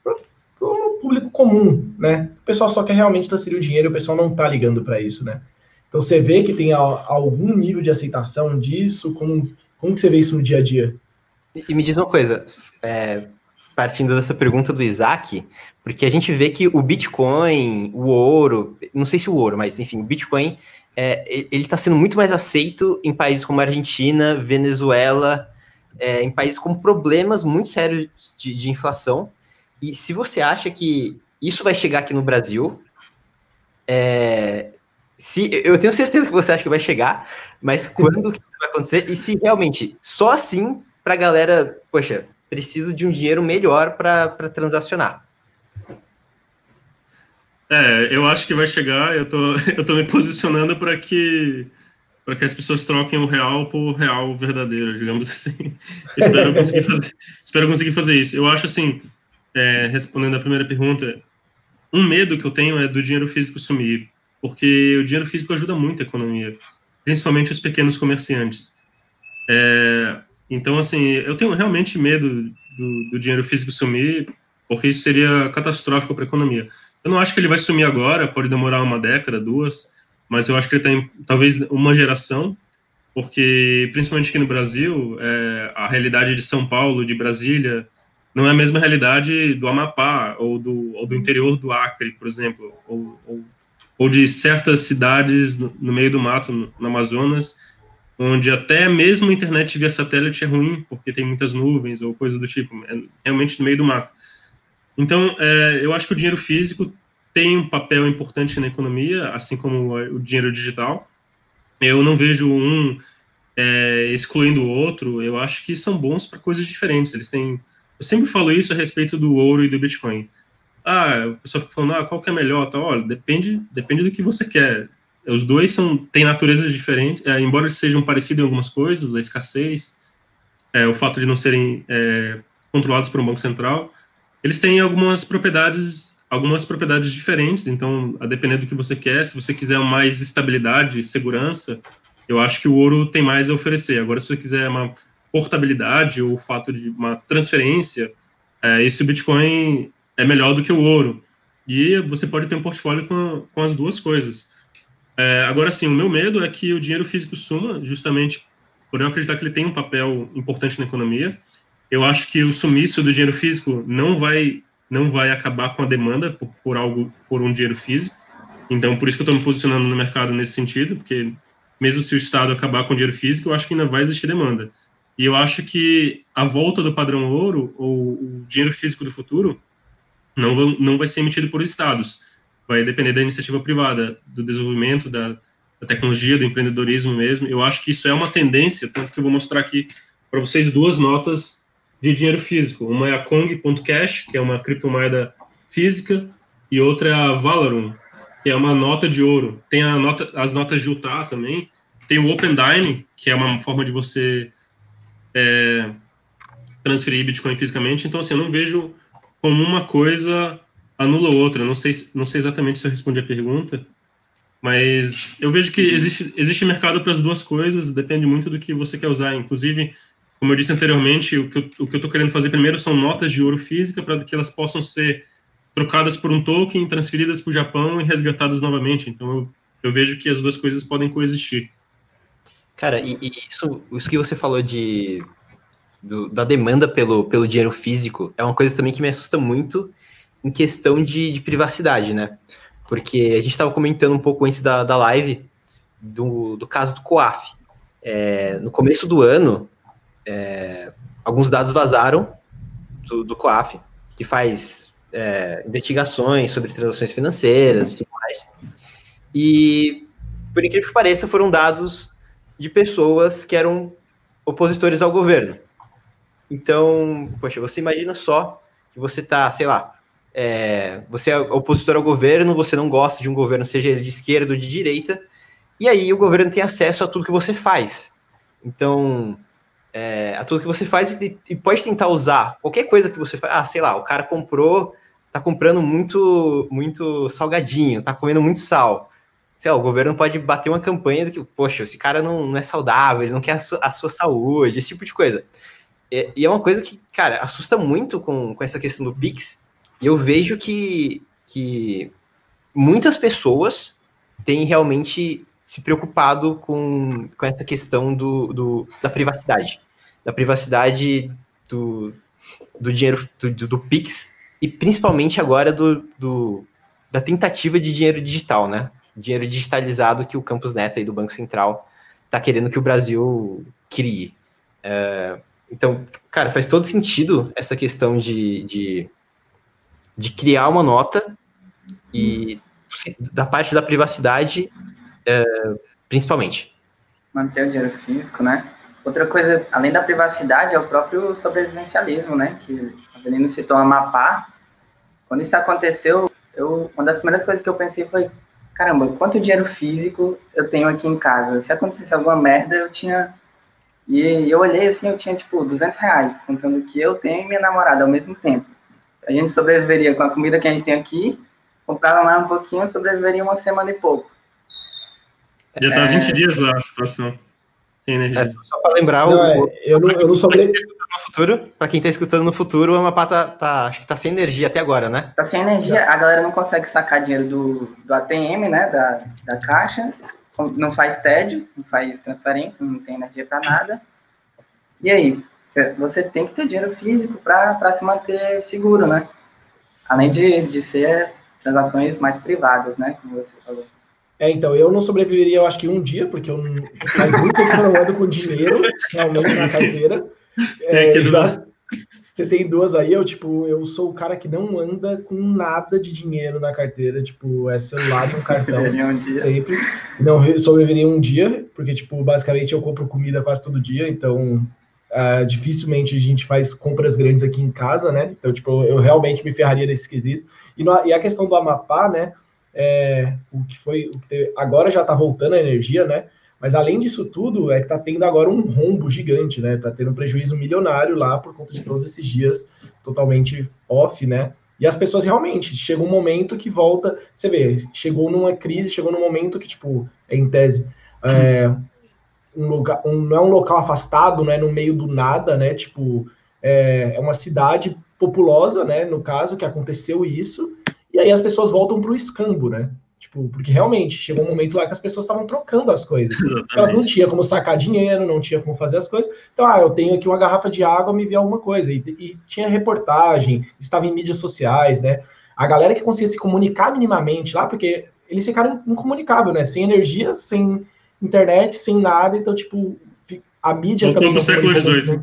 para o público comum, né, o pessoal só quer realmente transferir o dinheiro, o pessoal não está ligando para isso, né, então você vê que tem algum nível de aceitação disso? Como, como que você vê isso no dia a dia? E, me diz uma coisa, é, partindo dessa pergunta do Isaac, porque a gente vê que o Bitcoin, o ouro, não sei se o ouro, mas enfim, o Bitcoin, é, ele está sendo muito mais aceito em países como Argentina, Venezuela, é, em países com problemas muito sérios de, de inflação. E se você acha que isso vai chegar aqui no Brasil, é, se eu tenho certeza que você acha que vai chegar, mas quando que isso vai acontecer? E se realmente só assim para a galera, poxa, preciso de um dinheiro melhor para transacionar. É, eu acho que vai chegar. Eu tô, eu tô me posicionando para que para que as pessoas troquem o real por real verdadeiro, digamos assim. espero conseguir fazer, espero conseguir fazer isso. Eu acho assim, é, respondendo a primeira pergunta, um medo que eu tenho é do dinheiro físico sumir porque o dinheiro físico ajuda muito a economia, principalmente os pequenos comerciantes. É, então, assim, eu tenho realmente medo do, do, dinheiro físico sumir, porque isso seria catastrófico para a economia. Eu não acho que ele vai sumir agora, pode demorar uma década, duas, mas eu acho que ele tem talvez uma geração, porque principalmente aqui no Brasil, é, a realidade de São Paulo, de Brasília, não é a mesma realidade do Amapá ou do, ou do interior do Acre, por exemplo, ou, ou ou de certas cidades no, meio do mato, no, no, Amazonas, onde até mesmo a internet via satélite é ruim, porque tem muitas nuvens ou coisa do tipo, é realmente no meio do mato. Então, é, eu acho que o dinheiro físico tem um papel importante na economia, assim como o dinheiro digital. Eu não vejo um é, excluindo o outro, eu acho que são bons para coisas diferentes. Eles têm. Eu sempre falo isso a respeito do ouro e do Bitcoin ah, o pessoal fica falando, ah, qual que é melhor? Tá, olha, depende, depende do que você quer. Os dois são, têm naturezas diferentes, é, embora sejam parecidos em algumas coisas, a escassez, é, o fato de não serem é, controlados por um banco central, eles têm algumas propriedades, algumas propriedades diferentes. Então, a depender do que você quer, se você quiser mais estabilidade, segurança, eu acho que o ouro tem mais a oferecer. Agora, se você quiser uma portabilidade ou o fato de uma transferência, é, esse Bitcoin é melhor do que o ouro. E você pode ter um portfólio com, com as duas coisas. É, agora sim, o meu medo é que o dinheiro físico suma, justamente por eu acreditar que ele tem um papel importante na economia. Eu acho que o sumiço do dinheiro físico não vai não vai acabar com a demanda por, por algo por um dinheiro físico. Então, por isso que eu estou me posicionando no mercado nesse sentido, porque mesmo se o Estado acabar com o dinheiro físico, eu acho que ainda vai existir demanda. E eu acho que a volta do padrão ouro, ou o dinheiro físico do futuro, não, vão, não vai ser emitido por estados. Vai depender da iniciativa privada, do desenvolvimento, da, da tecnologia, do empreendedorismo mesmo. Eu acho que isso é uma tendência, tanto que eu vou mostrar aqui para vocês duas notas de dinheiro físico. Uma é a Kong.cash, que é uma criptomoeda física, e outra é a Valorum, que é uma nota de ouro. Tem a nota, as notas de Utah também. Tem o Open Dime, que é uma forma de você é, transferir Bitcoin fisicamente. Então, assim, eu não vejo como uma coisa anula outra. Não sei, não sei exatamente se eu respondi a pergunta, mas eu vejo que existe, existe mercado para as duas coisas, depende muito do que você quer usar. Inclusive, como eu disse anteriormente, o que eu, o que eu estou querendo fazer primeiro são notas de ouro física para que elas possam ser trocadas por um token, transferidas para o Japão e resgatadas novamente. Então, eu, eu vejo que as duas coisas podem coexistir. Cara, e, e isso, isso que você falou de do, da demanda pelo, pelo dinheiro físico é uma coisa também que me assusta muito em questão de, de privacidade, né? Porque a gente estava comentando um pouco antes da, da live do, do caso do COAF. É, no começo do ano, é, alguns dados vazaram do, do COAF, que faz é, investigações sobre transações financeiras e tudo mais. E, por incrível que pareça, foram dados de pessoas que eram opositores ao governo. Então, poxa, você imagina só que você tá, sei lá, é, você é opositor ao governo, você não gosta de um governo, seja ele de esquerda ou de direita, e aí o governo tem acesso a tudo que você faz. Então, é, a tudo que você faz e, e, pode tentar usar qualquer coisa que você faz. Ah, sei lá, o cara comprou, tá comprando muito, muito salgadinho, tá comendo muito sal sei lá, o governo pode bater uma campanha do que, poxa, esse cara não, não é saudável, ele não quer a sua, a sua saúde, esse tipo de coisa. E, é uma coisa que, cara, assusta muito com, com essa questão do Pix. E eu vejo que, que muitas pessoas têm realmente se preocupado com, com essa questão do, do, da privacidade. Da privacidade do, do dinheiro do, do Pix e principalmente agora do, do, da tentativa de dinheiro digital, né? dinheiro digitalizado que o Campus Neto aí do Banco Central está querendo que o Brasil crie. É, então, cara, faz todo sentido essa questão de, de, de criar uma nota e da parte da privacidade, é, principalmente. Manter o dinheiro físico, né? Outra coisa, além da privacidade, é o próprio sobrevivencialismo, né? Que a Avelino citou Mapá. Quando isso aconteceu, eu, uma das primeiras coisas que eu pensei foi, caramba, quanto dinheiro físico eu tenho aqui em casa? Se acontecesse alguma merda, eu tinha. E eu olhei assim, eu tinha tipo 200 reais, contando que eu tenho e minha namorada ao mesmo tempo. A gente sobreviveria com a comida que a gente tem aqui, comprava mais um pouquinho, sobreviveria uma semana e pouco. Já tá é... 20 dias lá a situação. Sim, né, é, só para lembrar, não, o, é, eu não, eu não sobre no futuro, para quem está escutando no futuro, o Amapá tá, tá, acho que tá sem energia até agora, né? Tá sem energia, a galera não consegue sacar dinheiro do, do ATM, né, da, da caixa, não faz TED, não faz transferência, não tem energia para nada. E aí, você tem que ter dinheiro físico para se manter seguro, né? Além de, de ser transações mais privadas, né, como você falou. É, então, eu não sobreviveria, eu acho que um dia, porque eu não, faz muito tempo que eu não ando com dinheiro, realmente, na carteira. É, exato. Você tem duas aí, eu, tipo, eu sou o cara que não anda com nada de dinheiro na carteira, tipo, é celular e um cartão, um sempre. Não sobreviveria um dia, porque, tipo, basicamente eu compro comida quase todo dia, então uh, dificilmente a gente faz compras grandes aqui em casa, né? Então, tipo, eu realmente me ferraria nesse quesito. E, no, e a questão do Amapá, né? É, o que foi, o que teve, agora já tá voltando a energia, né? Mas além disso tudo, é que tá tendo agora um rombo gigante, né? Tá tendo um prejuízo milionário lá por conta de todos esses dias totalmente off, né? E as pessoas realmente chega um momento que volta, você vê, chegou numa crise, chegou num momento que tipo, é em tese, é, um lugar, um, não é um local afastado, não é no meio do nada, né? Tipo, é, é uma cidade populosa, né? No caso que aconteceu isso, e aí as pessoas voltam para o escambo, né? Tipo, porque realmente chegou um momento lá que as pessoas estavam trocando as coisas. Elas não tinham como sacar dinheiro, não tinha como fazer as coisas. Então, ah, eu tenho aqui uma garrafa de água, me vê alguma coisa. E, e tinha reportagem, estava em mídias sociais, né? A galera que conseguia se comunicar minimamente lá, porque eles ficaram incomunicáveis, né? Sem energia, sem internet, sem nada. Então, tipo, a mídia Voltou também. século XVIII.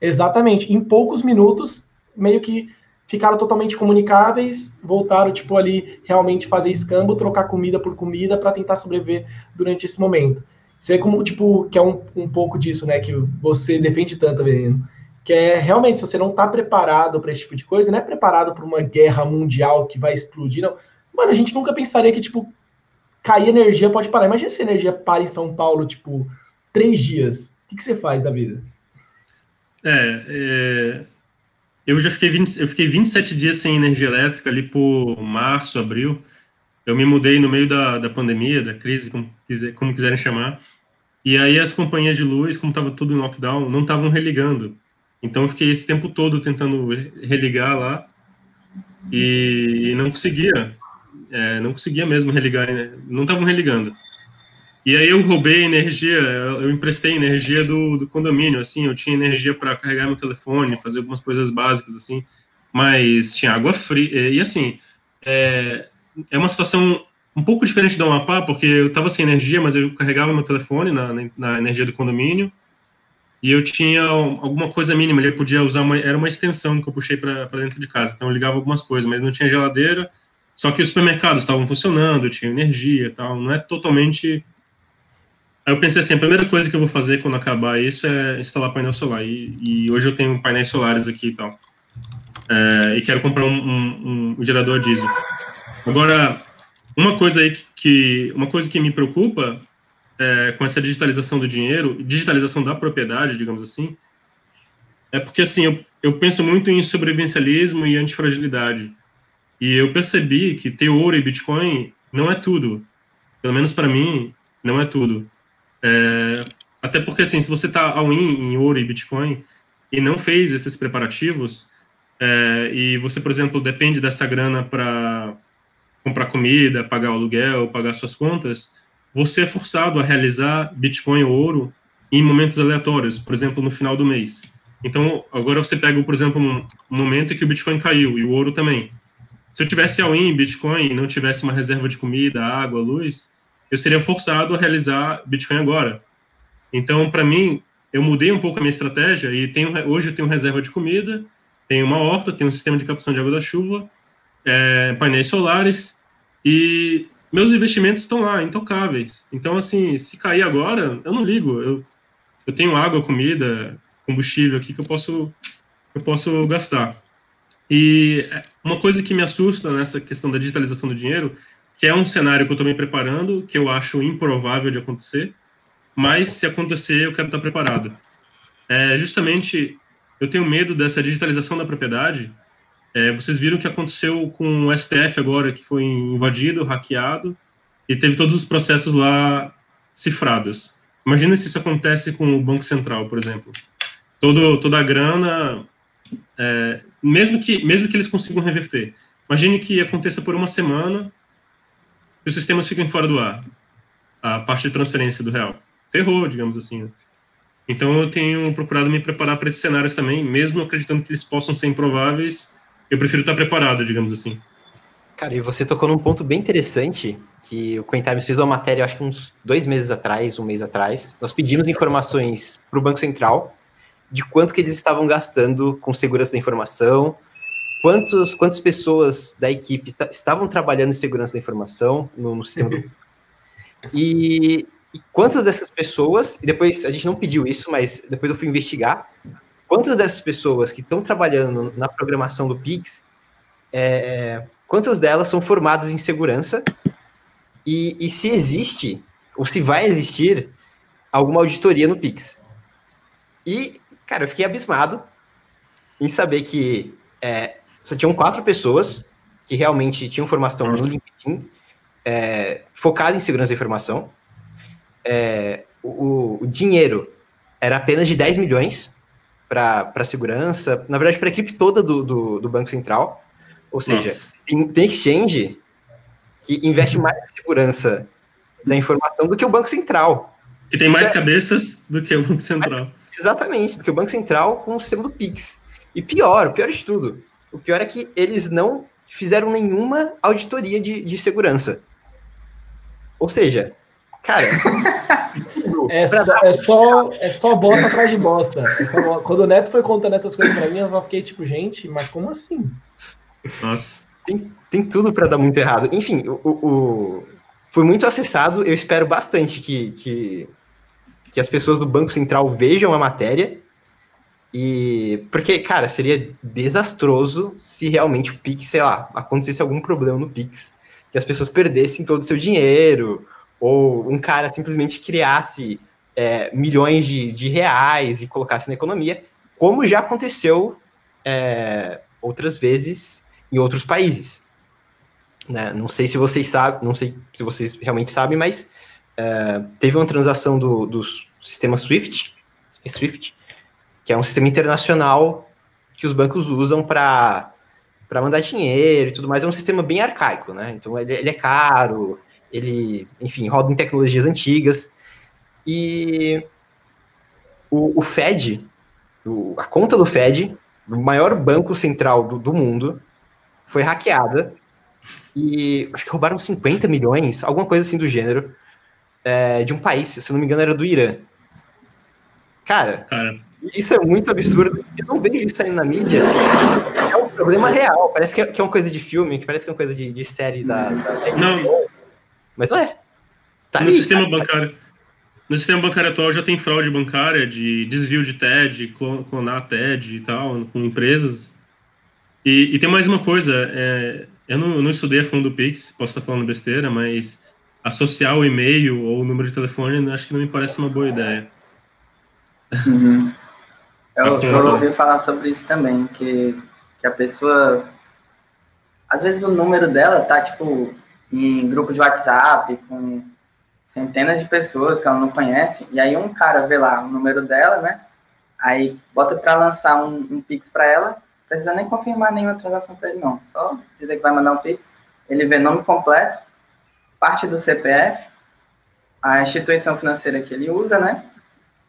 Exatamente. Em poucos minutos, meio que ficaram totalmente comunicáveis, voltaram, tipo, ali realmente fazer escambo, trocar comida por comida para tentar sobreviver durante esse momento. Isso é como, tipo, que é um, um pouco disso, né, que você defende tanto, Veneno. Que é realmente, se você não está preparado para esse tipo de coisa, não é preparado para uma guerra mundial que vai explodir, não. Mano, a gente nunca pensaria que, tipo, cair energia pode parar. Imagina se a energia para em São Paulo, tipo, três dias. O que, que você faz da vida? É, é, eu já fiquei, 20, eu fiquei 27 dias sem energia elétrica ali por março, abril. Eu me mudei no meio da, da pandemia, da crise, como, quiser, como quiserem chamar. E aí as companhias de luz, como estava tudo em lockdown, não estavam religando. Então eu fiquei esse tempo todo tentando religar lá e não conseguia. É, não conseguia mesmo religar, né? não estavam religando. E aí eu roubei energia, eu emprestei energia do, do condomínio, assim, eu tinha energia para carregar meu telefone, fazer algumas coisas básicas, assim, mas tinha água fria, e assim, é, é uma situação um pouco diferente da Amapá, porque eu estava sem energia, mas eu carregava meu telefone na, na energia do condomínio, e eu tinha alguma coisa mínima, ele podia usar uma, era uma extensão que eu puxei para dentro de casa, então eu ligava algumas coisas, mas não tinha geladeira, só que os supermercados estavam funcionando, tinha energia tal, não é totalmente Aí eu pensei assim, a primeira coisa que eu vou fazer quando acabar isso é instalar painel solar. E, e hoje eu tenho painéis solares aqui e tal. É, e quero comprar um, um, um, gerador diesel. Agora, uma coisa aí que, que uma coisa que me preocupa é, com essa digitalização do dinheiro, digitalização da propriedade, digamos assim, é porque assim eu, eu penso muito em sobrevivencialismo e antifragilidade. E eu percebi que ter ouro e Bitcoin não é tudo. Pelo menos para mim, não é tudo. É, até porque, assim, se você está all-in em ouro e Bitcoin e não fez esses preparativos, é, e você, por exemplo, depende dessa grana para comprar comida, pagar o aluguel, pagar suas contas, você é forçado a realizar Bitcoin ou ouro em momentos aleatórios, por exemplo, no final do mês. Então, agora você pega, por exemplo, um momento em que o Bitcoin caiu e o ouro também. Se eu tivesse all-in Bitcoin e não tivesse uma reserva de comida, água, luz, eu seria forçado a realizar Bitcoin agora. Então, para mim, eu mudei um pouco a minha estratégia e tenho, hoje eu tenho reserva de comida, tenho uma horta, tenho um sistema de captação de água da chuva, é, painéis solares e meus investimentos estão lá, intocáveis. Então, assim, se cair agora, eu não ligo. Eu, eu tenho água, comida, combustível aqui que eu posso, eu posso gastar. E uma coisa que me assusta nessa questão da digitalização do dinheiro que é um cenário que eu estou me preparando, que eu acho improvável de acontecer, mas se acontecer, eu quero estar preparado. É, justamente, eu tenho medo dessa digitalização da propriedade. É, vocês viram o que aconteceu com o STF agora, que foi invadido, hackeado, e teve todos os processos lá cifrados. Imagina se isso acontece com o Banco Central, por exemplo. Todo, toda a grana, é, mesmo, que, mesmo que eles consigam reverter. Imagine que aconteça por uma semana e os sistemas ficam fora do ar. A parte de transferência do real. Ferrou, digamos assim. Então eu tenho procurado me preparar para esses cenários também, mesmo acreditando que eles possam ser improváveis, eu prefiro estar preparado, digamos assim. Cara, e você tocou num ponto bem interessante, que o Cointimes fez uma matéria, acho que uns dois meses atrás, um mês atrás. Nós pedimos informações para o Banco Central de quanto que eles estavam gastando com segurança da informação, quantos, quantas pessoas da equipe estavam trabalhando em segurança da informação no, no sistema do e, e quantas dessas pessoas, e depois a gente não pediu isso, mas depois eu fui investigar, quantas dessas pessoas que estão trabalhando na programação do Pix, é, quantas delas são formadas em segurança e, e, se existe, ou se vai existir, alguma auditoria no Pix. E, cara, eu fiquei abismado em saber que é, só tinham quatro pessoas que realmente tinham formação no LinkedIn, é, focada em segurança da informação. É, o, o, dinheiro era apenas de 10 milhões para segurança, na verdade, para a equipe toda do, do, do, Banco Central. Ou seja, tem, tem, exchange que investe mais em segurança da informação do que o Banco Central. Que tem mais é... cabeças do que o Banco Central. Mas, exatamente, do que o Banco Central com o sistema do Pix. E pior, o pior de tudo, o pior é que eles não fizeram nenhuma auditoria de, de segurança. Ou seja, cara. é, só, é, só, é só bosta atrás de bosta. É só, quando o Neto foi contando essas coisas pra mim, eu só fiquei tipo, gente, mas como assim? Nossa. Tem, tem tudo para dar muito errado. Enfim, o, o, foi muito acessado. Eu espero bastante que, que, que as pessoas do Banco Central vejam a matéria. E porque, cara, seria desastroso se realmente o Pix, sei lá, acontecesse algum problema no Pix, que as pessoas perdessem todo o seu dinheiro, ou um cara simplesmente criasse é, milhões de, de reais e colocasse na economia, como já aconteceu é, outras vezes em outros países. Né? Não sei se vocês sabem, não sei se vocês realmente sabem, mas é, teve uma transação do, do sistema SWIFT, SWIFT, que é um sistema internacional que os bancos usam para mandar dinheiro e tudo mais. É um sistema bem arcaico, né? Então ele, ele é caro, ele, enfim, roda em tecnologias antigas. E o, o Fed, o, a conta do Fed, o maior banco central do, do mundo, foi hackeada e acho que roubaram 50 milhões, alguma coisa assim do gênero, é, de um país, se eu não me engano, era do Irã. Cara, Cara, isso é muito absurdo. Eu não vejo isso aí na mídia. É um problema real. Parece que é, que é uma coisa de filme, que parece que é uma coisa de, de série da, da Não. Mas não é. Tá no ali, sistema cara. bancário. No sistema bancário atual já tem fraude bancária de desvio de TED, clonar TED e tal, com empresas. E, e tem mais uma coisa, é, eu, não, eu não estudei a fundo do Pix, posso estar falando besteira, mas associar o e-mail ou o número de telefone acho que não me parece uma boa ideia. Uhum. Eu, eu ouvi falar sobre isso também, que, que a pessoa. Às vezes o número dela tá, tipo, em grupo de WhatsApp, com centenas de pessoas que ela não conhece, e aí um cara vê lá o número dela, né? Aí bota para lançar um, um Pix para ela, precisa nem confirmar nenhuma transação para ele, não. Só dizer que vai mandar um Pix, ele vê nome completo, parte do CPF, a instituição financeira que ele usa, né?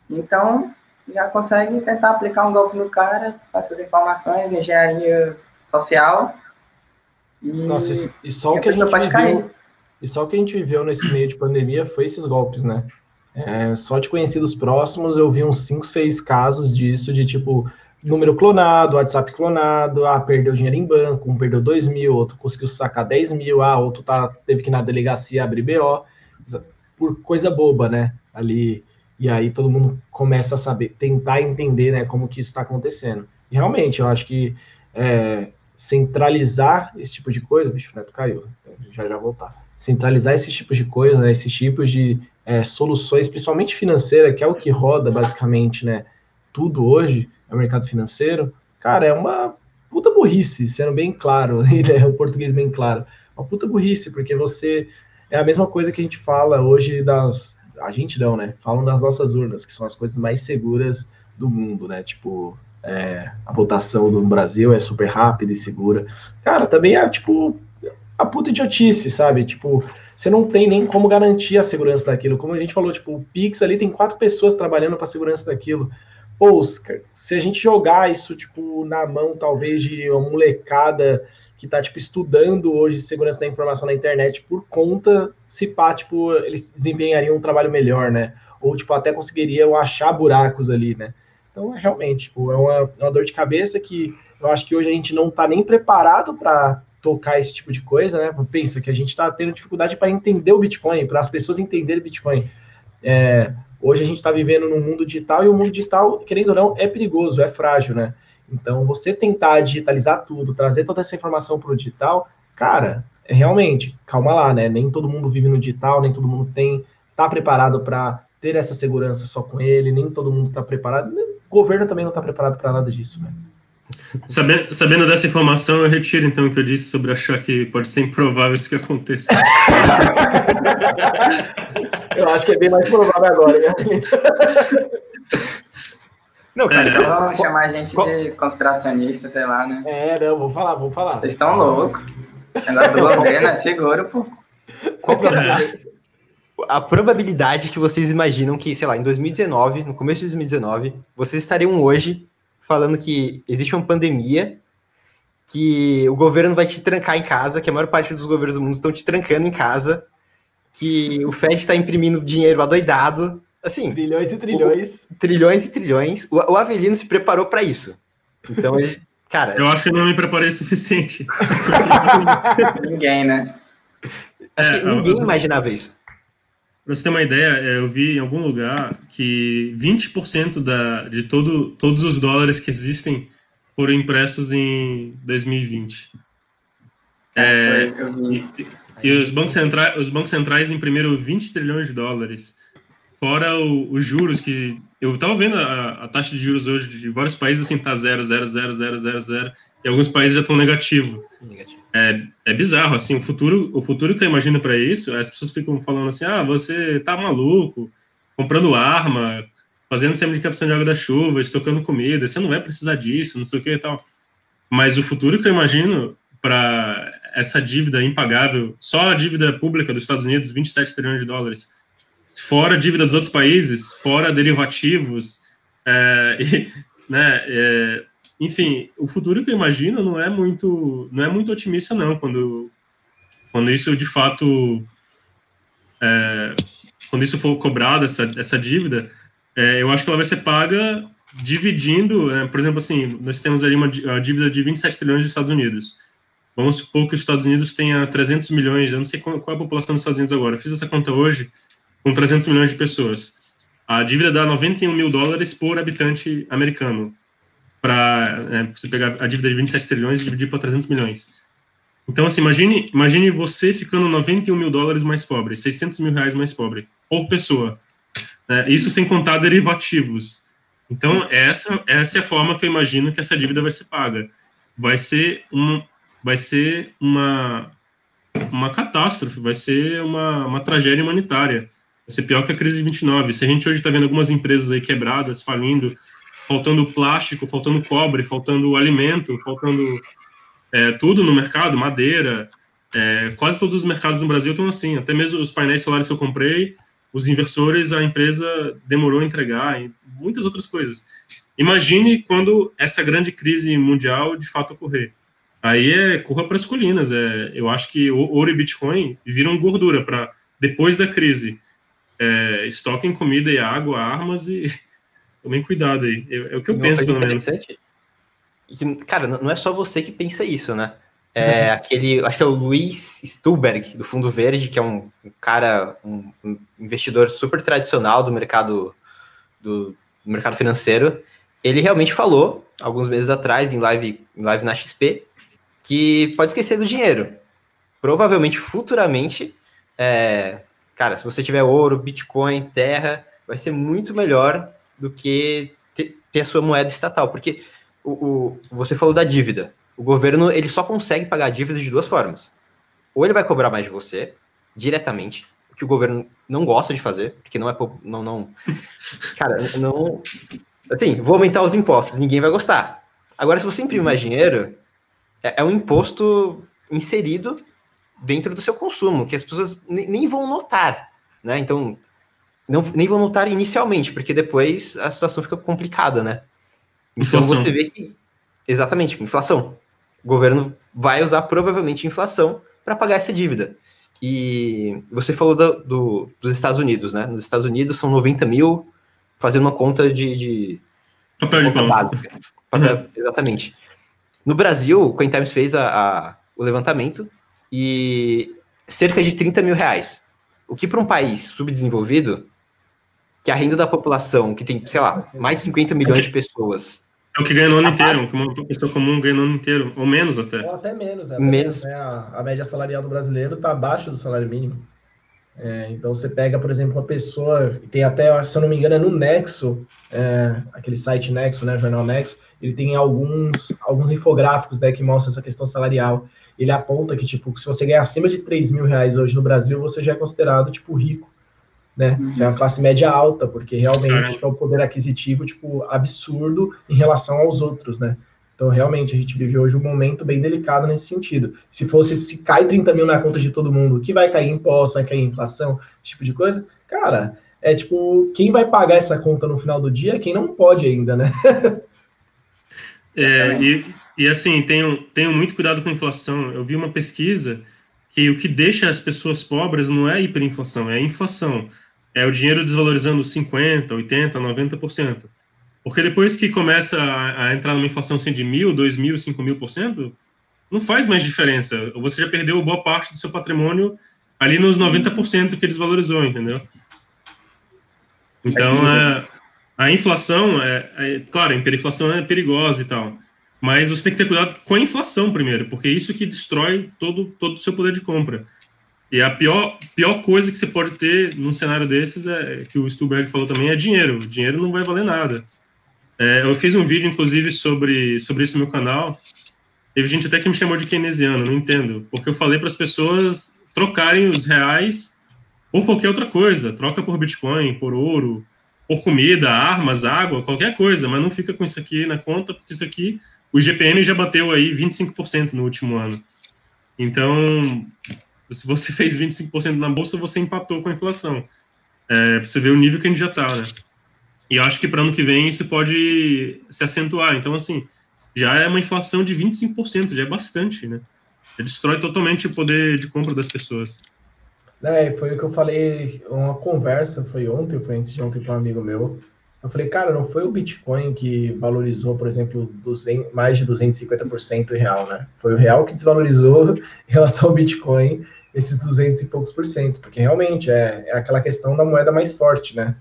Então, já consegue tentar aplicar um golpe no cara com essas informações, engenharia social. E, Nossa, e, e só o que a gente viveu, cair. e só o que a gente viveu nesse meio de pandemia foi esses golpes, né? É, só de conhecidos próximos eu vi uns 5, 6 casos disso, de tipo, número clonado, WhatsApp clonado, ah, perdeu dinheiro em banco, um perdeu 2 mil, outro conseguiu sacar 10 mil, ah, outro tá, teve que ir na delegacia abrir BO, por coisa boba, né? Ali, e aí todo mundo começa a saber, tentar entender, né, como que isso está acontecendo. E realmente, eu acho que é, centralizar esse tipo de coisa, bicho, o neto caiu, já já voltar. Centralizar esses tipos de coisa, né, esses tipos de é, soluções, principalmente financeira, que é o que roda basicamente, né, tudo hoje, é o mercado financeiro, cara, é uma puta burrice, sendo bem claro, é o português bem claro, uma puta burrice, porque você é a mesma coisa que a gente fala hoje das a gente não, né? Falam das nossas urnas, que são as coisas mais seguras do mundo, né? Tipo, é, a votação do Brasil é super rápida e segura. Cara, também é, tipo, a puta idiotice, sabe? Tipo, você não tem nem como garantir a segurança daquilo. Como a gente falou, tipo, o Pix ali tem quatro pessoas trabalhando para a segurança daquilo. Pô, se a gente jogar isso, tipo, na mão, talvez, de uma molecada que está tipo, estudando hoje segurança da informação na internet por conta, se pá, tipo, eles desempenhariam um trabalho melhor, né? Ou, tipo, até conseguiriam achar buracos ali, né? Então, é realmente, tipo, é uma, é uma dor de cabeça que eu acho que hoje a gente não está nem preparado para tocar esse tipo de coisa, né? Pensa que a gente está tendo dificuldade para entender o Bitcoin, para as pessoas entenderem o Bitcoin. É, hoje a gente está vivendo num mundo digital e o mundo digital, querendo ou não, é perigoso, é frágil, né? Então, você tentar digitalizar tudo, trazer toda essa informação para o digital, cara, é realmente, calma lá, né? Nem todo mundo vive no digital, nem todo mundo tem, tá preparado para ter essa segurança só com ele, nem todo mundo está preparado. O governo também não está preparado para nada disso, né? Sabendo, sabendo, dessa informação, eu retiro então o que eu disse sobre achar que pode ser improvável isso que aconteça. eu acho que é bem mais provável agora, né? Não, cara, então vamos chamar a gente de conspiracionista, sei lá, né? É, não, vou falar, vou falar. Vocês estão loucos. O negócio do governo é seguro, pô. Qual que é a probabilidade que vocês imaginam que, sei lá, em 2019, no começo de 2019, vocês estariam hoje falando que existe uma pandemia, que o governo vai te trancar em casa, que a maior parte dos governos do mundo estão te trancando em casa, que o Fed está imprimindo dinheiro adoidado, assim... Trilhões e trilhões. O, trilhões e trilhões. O, o Avelino se preparou para isso. Então ele... Cara... Eu acho que eu não me preparei o suficiente. ninguém, né? Acho é, que ninguém eu... imaginava isso. Para você ter uma ideia, é, eu vi em algum lugar que 20% da, de todo, todos os dólares que existem foram impressos em 2020. É, e, e, os, bancos centrais, os bancos centrais imprimiram 20 trilhões de dólares, fora os juros que... Eu estava vendo a, a, taxa de juros hoje de vários países, assim, tá 0, 0, 0, 0, 0, 0, e alguns países já estão negativo. negativo é, é bizarro, assim, o futuro, o futuro que eu imagino para isso, as pessoas ficam falando assim, ah, você tá maluco, comprando arma, fazendo sistema de captação de água da chuva, estocando comida, você não vai precisar disso, não sei o que e tal. Mas o futuro que eu imagino para essa dívida impagável, só a dívida pública dos Estados Unidos, 27 trilhões de dólares, fora a dívida dos outros países, fora derivativos, é, e, né, é, enfim, o futuro que eu imagino não é muito, não é muito otimista não, quando, quando isso de fato, é, quando isso for cobrado essa, essa dívida, é, eu acho que ela vai ser paga dividindo, é, por exemplo, assim, nós temos ali uma dívida de 27 trilhões dos Estados Unidos. Vamos supor que os Estados Unidos tenha 300 milhões, eu não sei qual, qual é a população dos Estados Unidos agora, eu fiz essa conta hoje, com 300 milhões de pessoas. A dívida dá 91 mil dólares por habitante americano para é, você pegar a dívida de 27 trilhões e dividir para 300 milhões. Então, assim, imagine, imagine você ficando 91 mil dólares mais pobre, 600 mil reais mais pobre, por pessoa. Né? Isso sem contar derivativos. Então, essa, essa é a forma que eu imagino que essa dívida vai ser paga. Vai ser, um, vai ser uma, uma catástrofe, vai ser uma, uma tragédia humanitária. Ser pior que a crise de 29. Se a gente hoje está vendo algumas empresas aí quebradas, falindo, faltando plástico, faltando cobre, faltando alimento, faltando é, tudo no mercado, madeira. É, quase todos os mercados no Brasil estão assim. Até mesmo os painéis solares que eu comprei, os inversores, a empresa demorou a entregar, e muitas outras coisas. Imagine quando essa grande crise mundial de fato ocorrer. Aí é corra para as colinas. É, eu acho que ouro e Bitcoin viram gordura para depois da crise. É, estoquem comida e água, armas e Tomem cuidado aí. É, é o que eu penso, pelo menos. Que, cara, não é só você que pensa isso, né? É aquele, acho que é o Luiz Stuberg, do Fundo Verde, que é um, um cara, um, um, investidor super tradicional do mercado do, do, mercado financeiro. Ele realmente falou, alguns meses atrás, em live, em live na XP, que pode esquecer do dinheiro. Provavelmente, futuramente, é, cara, se você tiver ouro, Bitcoin, terra, vai ser muito melhor do que ter, a sua moeda estatal, porque o, o, você falou da dívida. O governo ele só consegue pagar a dívida de duas formas. Ou ele vai cobrar mais de você diretamente, o que o governo não gosta de fazer, porque não é não não cara, não assim, vou aumentar os impostos, ninguém vai gostar. Agora se você imprimir mais dinheiro, é, é um imposto inserido dentro do seu consumo, que as pessoas nem vão notar, né? Então, não, nem vão notar inicialmente, porque depois a situação fica complicada, né? Então inflação. você vê que. Exatamente, inflação. O governo vai usar provavelmente inflação para pagar essa dívida. E você falou do, do, dos Estados Unidos, né? Nos Estados Unidos são 90 mil fazendo uma conta de. de papel de conta básica. Papel, uhum. Exatamente. No Brasil, o Cointimes fez a, a, o levantamento e cerca de 30 mil reais. O que para um país subdesenvolvido que a renda da população, que tem, sei lá, mais de 50 milhões de pessoas. É o que ganha no ano inteiro, que uma pessoa comum ganha no ano inteiro, ou menos até. Ou até menos, até menos. Né? A, a, média salarial do brasileiro está abaixo do salário mínimo. É, então você pega, por exemplo, uma pessoa, tem até, se eu não me engano, é no Nexo, é, aquele site Nexo, né, Jornal Nexo, ele tem alguns, alguns infográficos né, que mostram essa questão salarial. Ele aponta que, tipo, se você ganhar acima de 3 mil reais hoje no Brasil, você já é considerado, tipo, rico né? Uhum. Você é uma classe média alta, porque realmente tipo, é um poder aquisitivo, tipo, absurdo em relação aos outros, né? Então, realmente, a gente vive hoje um momento bem delicado nesse sentido. Se fosse, se cai 30 mil na conta de todo mundo, que vai cair imposto, vai cair inflação, esse tipo de coisa, cara, é tipo, quem vai pagar essa conta no final do dia é quem não pode ainda, né? é, e, e assim, tenho, tenho muito cuidado com a inflação. Eu vi uma pesquisa que o que deixa as pessoas pobres não é a hiperinflação, é a inflação. É o dinheiro desvalorizando 50%, 80%, 90%. Porque depois que começa a, a entrar numa inflação assim, de mil, dois mil, cinco mil por cento, não faz mais diferença. Você já perdeu boa parte do seu patrimônio ali nos 90% que desvalorizou, entendeu? Então, a, a inflação, é, é, claro, a hiperinflação é perigosa e tal, mas você tem que ter cuidado com a inflação primeiro, porque é isso que destrói todo, todo o seu poder de compra. E a pior, pior coisa que você pode ter num cenário desses é que o Stuberg falou também é dinheiro. O dinheiro não vai valer nada. É, eu fiz um vídeo, inclusive, sobre, sobre esse meu canal. Teve gente até que me chamou de keynesiano, não entendo. Porque eu falei para as pessoas trocarem os reais por qualquer outra coisa. Troca por Bitcoin, por ouro, por comida, armas, água, qualquer coisa. Mas não fica com isso aqui na conta, porque isso aqui, o GPM já bateu aí 25% no último ano. Então, se você fez 25% na bolsa, você empatou com a inflação. É, você vê o nível que a gente já está, né? E acho que para ano que vem isso pode se acentuar. Então, assim, já é uma inflação de 25%, já é bastante, né? Já destrói totalmente o poder de compra das pessoas. É, foi o que eu falei, uma conversa, foi ontem, foi antes de ontem com um amigo meu. Eu falei, cara, não foi o Bitcoin que valorizou, por exemplo, 200, mais de 250% em real, né? Foi o real que desvalorizou em relação ao Bitcoin esses 200 e poucos por cento, porque realmente é, é aquela questão da moeda mais forte, né?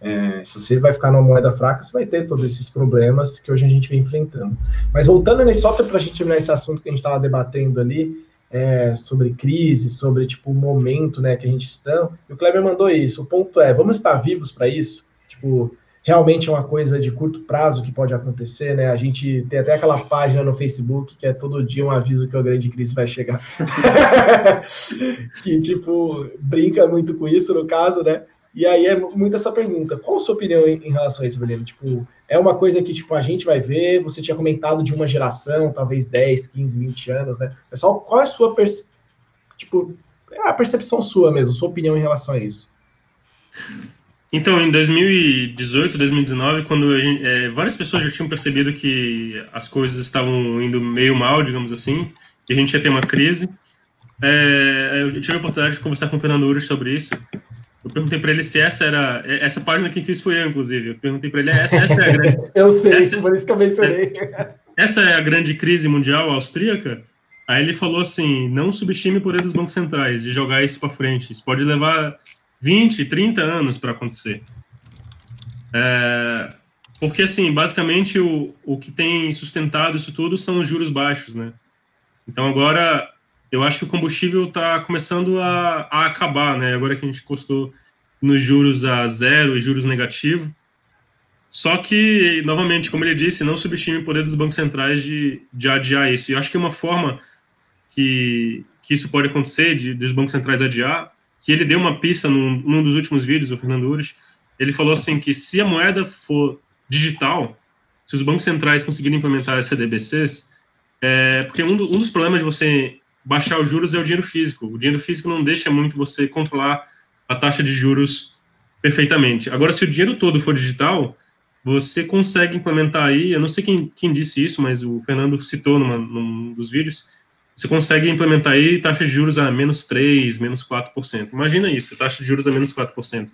É, se você vai ficar numa moeda fraca, você vai ter todos esses problemas que hoje a gente vem enfrentando. Mas voltando nesse só para a gente terminar esse assunto que a gente estava debatendo ali, é, sobre crise, sobre tipo o momento né, que a gente está, e o Kleber mandou isso. O ponto é, vamos estar vivos para isso? Tipo, realmente é uma coisa de curto prazo que pode acontecer, né? A gente tem até aquela página no Facebook que é todo dia um aviso que a grande crise vai chegar. que, tipo, brinca muito com isso, no caso, né? E aí é muito essa pergunta. Qual a sua opinião em, relação a isso, Belino? Tipo, é uma coisa que, tipo, a gente vai ver, você tinha comentado de uma geração, talvez 10, 15, 20 anos, né? Pessoal, qual é a sua, tipo, é a percepção sua mesmo, sua opinião em relação a isso? Então, em 2018, 2019, quando gente, é, várias pessoas já tinham percebido que as coisas estavam indo meio mal, digamos assim, que a gente ia ter uma crise, é, eu tive a oportunidade de conversar com o Fernando Ures sobre isso. Eu perguntei para ele se essa era. Essa página que fiz foi eu, inclusive. Eu perguntei para ele, essa, essa é a grande. eu sei, essa, por isso que eu mencionei. É, essa é a grande crise mundial austríaca? Aí ele falou assim: não subestime o poder dos bancos centrais de jogar isso para frente. Isso pode levar 20, 30 anos para acontecer. É, porque, assim, basicamente o, o que tem sustentado isso tudo são os juros baixos, né? Então, agora, eu acho que o combustível está começando a, a, acabar, né? Agora que a gente custou nos juros a zero e juros negativo. Só que, novamente, como ele disse, não subestime o poder dos bancos centrais de, de adiar isso. E eu acho que uma forma que, que isso pode acontecer, de, dos bancos centrais adiar, que ele deu uma pista num, num dos últimos vídeos, o Fernando Ures, ele falou assim que se a moeda for digital, se os bancos centrais conseguirem implementar as CDBCs, é, porque um, do, um, dos problemas de você baixar os juros é o dinheiro físico. O dinheiro físico não deixa muito você controlar a taxa de juros perfeitamente. Agora, se o dinheiro todo for digital, você consegue implementar aí, eu não sei quem, quem disse isso, mas o Fernando citou numa, num dos vídeos, você consegue implementar aí taxa de juros a menos 3, menos 4%. Imagina isso, taxa de juros a menos 4%.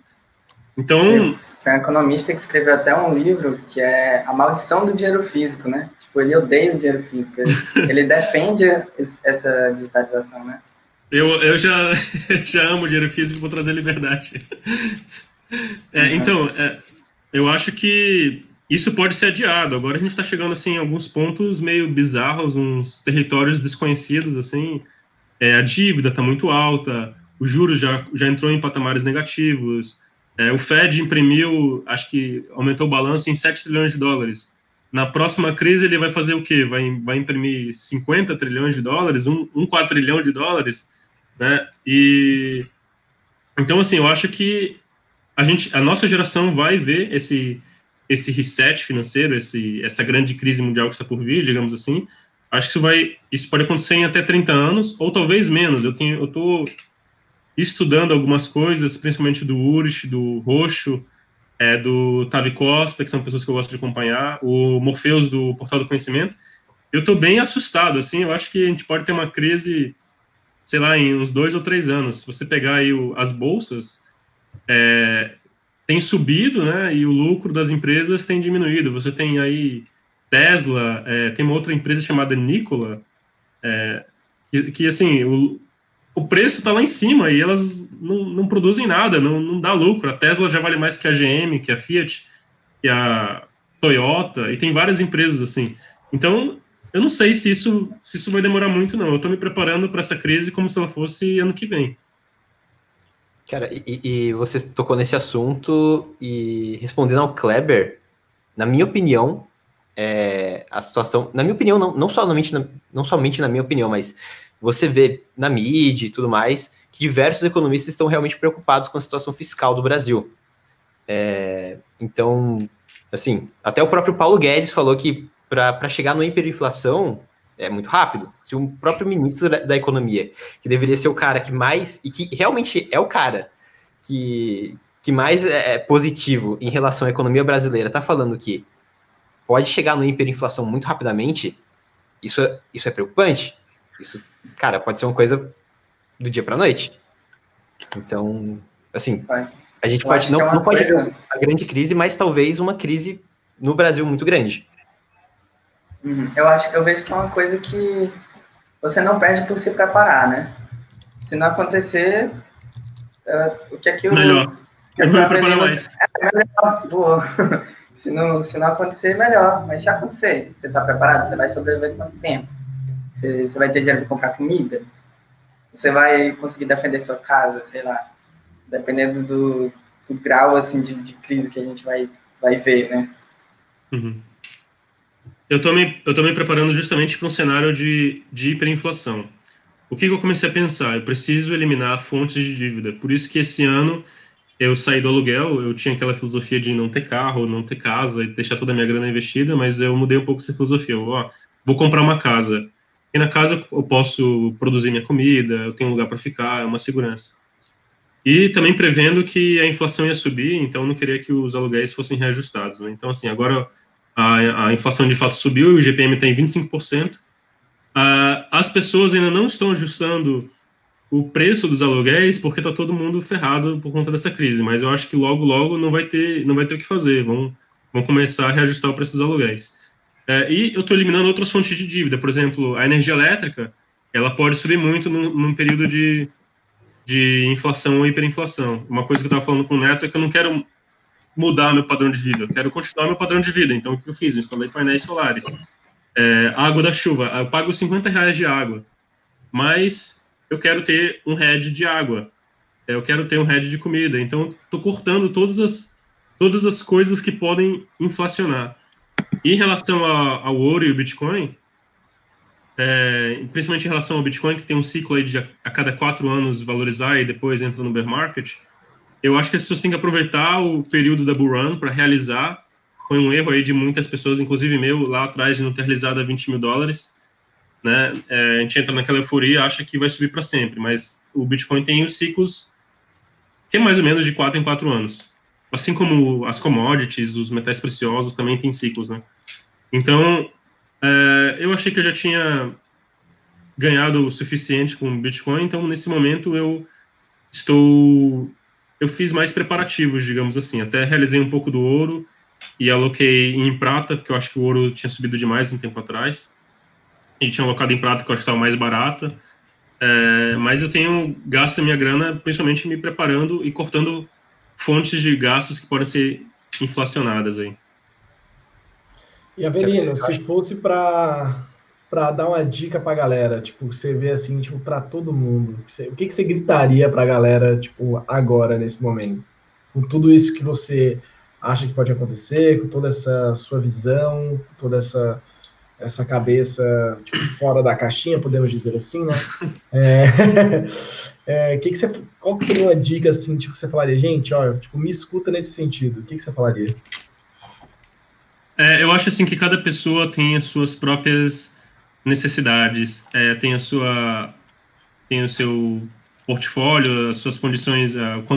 Então. Tem um economista que escreveu até um livro que é A Maldição do Dinheiro Físico, né? Tipo, ele odeia o dinheiro físico. Ele, ele defende essa digitalização, né? Eu, eu já, já amo dinheiro físico, vou trazer liberdade. É, uhum. Então, é, eu acho que isso pode ser adiado. Agora a gente está chegando assim em alguns pontos meio bizarros, uns territórios desconhecidos assim. É, a dívida está muito alta, o juros já, já entrou em patamares negativos. É, o Fed imprimiu, acho que aumentou o balanço em 7 trilhões de dólares. Na próxima crise ele vai fazer o quê? Vai, vai imprimir 50 trilhões de dólares, um, um 4 trilhão de dólares, né? E então assim, eu acho que a gente, a nossa geração vai ver esse esse reset financeiro, esse, essa grande crise mundial que está por vir, digamos assim, acho que isso vai, isso pode acontecer em até 30 anos, ou talvez menos. Eu tenho, eu estou estudando algumas coisas, principalmente do Urich, do Roxo, é, do Tavi Costa, que são pessoas que eu gosto de acompanhar, o Morpheus do Portal do Conhecimento. Eu estou bem assustado, assim, eu acho que a gente pode ter uma crise, sei lá, em uns dois ou três anos. Se você pegar aí o, as bolsas, é, tem subido, né, e o lucro das empresas tem diminuído. Você tem aí Tesla, é, tem uma outra empresa chamada Nikola, é, que, que, assim, o, o preço está lá em cima e elas não, não produzem nada, não, não dá lucro. A Tesla já vale mais que a GM, que a Fiat, que a Toyota, e tem várias empresas assim. Então, eu não sei se isso, se isso vai demorar muito, não. Eu estou me preparando para essa crise como se ela fosse ano que vem. Cara, e, e, você tocou nesse assunto e respondendo ao Kleber, na minha opinião, é, a situação, na minha opinião, não, não, somente na, não somente na minha opinião, mas você vê na mídia e tudo mais, que diversos economistas estão realmente preocupados com a situação fiscal do Brasil. É, então, assim, até o próprio Paulo Guedes falou que para chegar no hiperinflação é muito rápido. Se o próprio ministro da, da, Economia, que deveria ser o cara que mais, e que realmente é o cara que, que mais é, é positivo em relação à economia brasileira, está falando que pode chegar no hiperinflação muito rapidamente, isso, é, isso é preocupante. Isso, cara, pode ser uma coisa do dia para noite. Então, assim, a gente pode não, é não pode ver uma grande crise, mas talvez uma crise no Brasil muito grande. Uhum. Eu acho, eu vejo que é uma coisa que você não perde por se preparar, né? Se não acontecer, é, o que é que eu. Melhor. Eu vou preparar mais. É melhor, boa. se, não, se não acontecer, melhor. Mas se acontecer, você está preparado? Você vai sobreviver quanto tempo? Você, você vai ter dinheiro para comprar comida? Você vai conseguir defender sua casa, sei lá. Dependendo do, do grau assim, de, de crise que a gente vai, vai ver, né? Uhum. Eu estou me, eu tô me preparando justamente para um cenário de, de hiperinflação. O que, que eu comecei a pensar? Eu preciso eliminar fontes de dívida. Por isso que esse ano eu saí do aluguel, eu tinha aquela filosofia de não ter carro, não ter casa e deixar toda a minha grana investida, mas eu mudei um pouco essa filosofia. Eu, ó, vou comprar uma casa. E na casa eu posso produzir minha comida, eu tenho um lugar para ficar, é uma segurança. E também prevendo que a inflação ia subir, então eu não queria que os aluguéis fossem reajustados. Né? Então, assim, agora a, a inflação de fato subiu e o GPM está em 25%. Uh, as pessoas ainda não estão ajustando o preço dos aluguéis porque está todo mundo ferrado por conta dessa crise, mas eu acho que logo, logo não vai ter, não vai ter o que fazer, vão, vão começar a reajustar o preço dos aluguéis. É, e eu estou eliminando outras fontes de dívida, por exemplo, a energia elétrica, ela pode subir muito num, num período de, de inflação ou hiperinflação. Uma coisa que eu estava falando com o Neto é que eu não quero mudar meu padrão de vida, eu quero continuar meu padrão de vida. Então, o que eu fiz? Eu instalei painéis solares. É, água da chuva, eu pago 50 reais de água, mas eu quero ter um head de água, eu quero ter um head de comida. Então, estou cortando todas as, todas as coisas que podem inflacionar. Em relação ao ouro e o Bitcoin, é, principalmente em relação ao Bitcoin, que tem um ciclo aí de a, a cada quatro anos valorizar e depois entra no bear market, eu acho que as pessoas têm que aproveitar o período da bull run para realizar. Foi um erro aí de muitas pessoas, inclusive meu, lá atrás, de não ter realizado a 20 mil dólares. Né? É, a gente entra naquela euforia acha que vai subir para sempre, mas o Bitcoin tem os ciclos que é mais ou menos de 4 em 4 anos. Assim como as commodities, os metais preciosos também têm ciclos, né? Então, é, eu achei que eu já tinha ganhado o suficiente com o Bitcoin, então nesse momento eu estou eu fiz mais preparativos, digamos assim. Até realizei um pouco do ouro e aloquei em prata, porque eu acho que o ouro tinha subido demais um tempo atrás. E tinha alocado em prata, que eu acho que estava mais barata. É, mas eu tenho gasto a minha grana principalmente me preparando e cortando fontes de gastos que podem ser inflacionadas aí. E Avelino, se fosse para para dar uma dica para a galera, tipo, você vê assim, tipo, para todo mundo, o que, que você gritaria para a galera, tipo, agora, nesse momento? Com tudo isso que você acha que pode acontecer, com toda essa sua visão, com toda essa, essa cabeça, tipo, fora da caixinha, podemos dizer assim, né? É, é, que que você, qual que seria uma dica, assim, tipo, que você falaria, gente, ó, tipo, me escuta nesse sentido, o que, que você falaria? É, eu acho assim que cada pessoa tem as suas próprias necessidades, é, tem a sua tem o seu portfólio, as suas condições,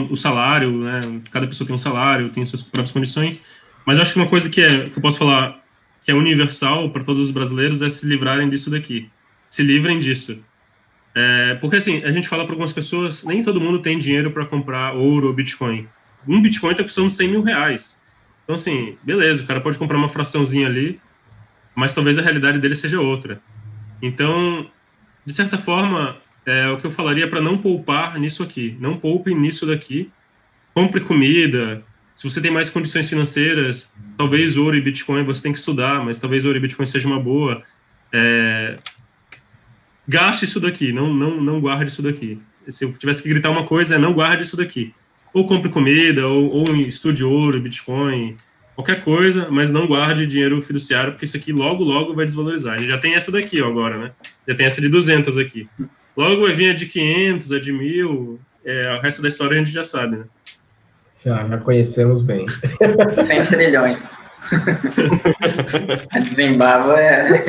o salário, né? Cada pessoa tem um salário, tem suas próprias condições. Mas acho que uma coisa que, é, que eu posso falar que é universal para todos os brasileiros é se livrarem disso daqui. Se livrem disso. É, porque assim, a gente fala para algumas pessoas, nem todo mundo tem dinheiro para comprar ouro ou Bitcoin. Um Bitcoin está custando 100 mil reais. Então, assim, beleza, o cara pode comprar uma fraçãozinha ali, mas talvez a realidade dele seja outra. Então, de certa forma, é o que eu falaria para não poupar nisso aqui. Não poupe nisso daqui. Compre comida. Se você tem mais condições financeiras, talvez ouro e Bitcoin você tem que estudar, mas talvez ouro e Bitcoin seja uma boa. É, gaste isso daqui, não, não, não guarde isso daqui. Se eu tivesse que gritar uma coisa, é não guarde isso daqui. Ou compre comida, ou, ou estude ouro, Bitcoin, qualquer coisa, mas não guarde dinheiro fiduciário, porque isso aqui logo, logo vai desvalorizar. A gente já tem essa daqui ó, agora, né? Já tem essa de 200 aqui. Logo vai vir a de 500, a de 1000, é, o resto da história a gente já sabe, né? Já, já conhecemos bem. 100 trilhões. Zimbábue é,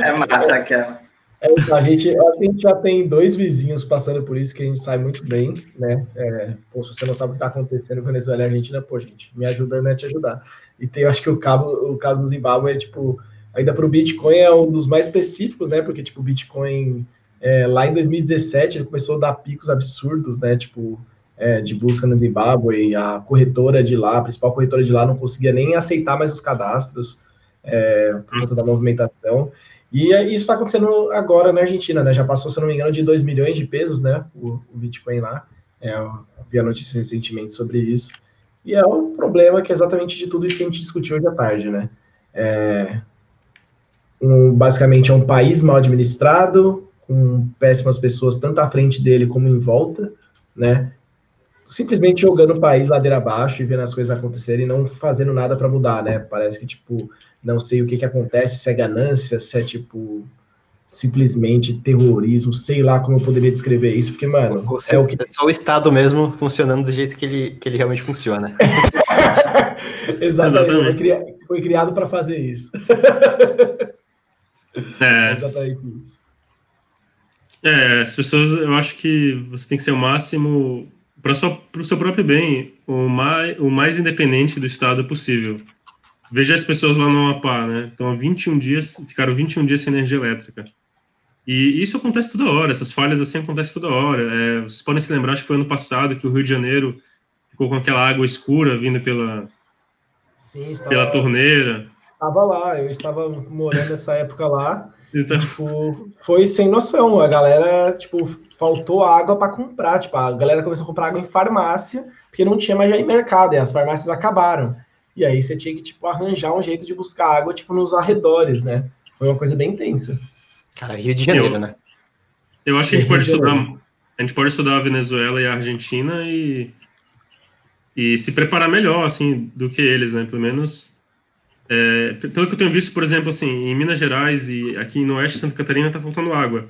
é massa aquela. É, a, gente, a gente já tem dois vizinhos passando por isso que a gente sai muito bem, né? É, pô, se você não sabe o que está acontecendo Venezuela e Argentina, pô, gente, me ajuda né, te ajudar. E tem, eu acho que o, cabo, o caso do Zimbábue é, tipo, ainda para o Bitcoin é um dos mais específicos, né? Porque, tipo, o Bitcoin, é, lá em 2017, ele começou a dar picos absurdos, né? Tipo, é, de busca no Zimbábue, a corretora de lá, a principal corretora de lá, não conseguia nem aceitar mais os cadastros é, por conta da movimentação. E isso está acontecendo agora na Argentina, né? Já passou, se não me engano, de 2 milhões de pesos, né? O, o Bitcoin lá. É, eu vi a notícia recentemente sobre isso. E é um problema que é exatamente de tudo isso que a gente discutiu hoje à tarde, né? É, um, basicamente é um país mal administrado, com péssimas pessoas tanto à frente dele como em volta, né? Simplesmente jogando o país ladeira abaixo e vendo as coisas acontecerem e não fazendo nada para mudar, né? Parece que, tipo, não sei o que, que acontece, se é ganância, se é tipo simplesmente terrorismo, sei lá como eu poderia descrever isso, porque, mano, é o que... É só o Estado mesmo funcionando do jeito que ele, que ele realmente funciona. Exatamente, Foi, criado, foi criado para fazer isso. é. Exatamente isso. É, as pessoas, eu acho que você tem que ser o máximo, para o seu próprio bem, o mais, o mais independente do Estado possível. Veja as pessoas lá no Amapá, né? Então, há 21 dias, ficaram 21 dias sem energia elétrica. E isso acontece toda hora, essas falhas assim acontecem toda hora. É, vocês podem se lembrar, acho que foi ano passado que o Rio de Janeiro ficou com aquela água escura vindo pela, Sim, estava, pela torneira. Estava lá, eu estava morando nessa época lá. Então... Tipo, foi sem noção. A galera, tipo, faltou água para comprar. Tipo, a galera começou a comprar água em farmácia, porque não tinha mais já em mercado, e as farmácias acabaram. E aí você tinha que, tipo, arranjar um jeito de buscar água, tipo, nos arredores, né? Foi uma coisa bem tensa. Cara, Rio de Janeiro, eu, né? Eu acho que a gente pode estudar. A gente pode estudar a Venezuela e a Argentina e, e se preparar melhor, assim, do que eles, né? Pelo menos. É, pelo que eu tenho visto, por exemplo, assim, em Minas Gerais e aqui no oeste de Santa Catarina tá faltando água.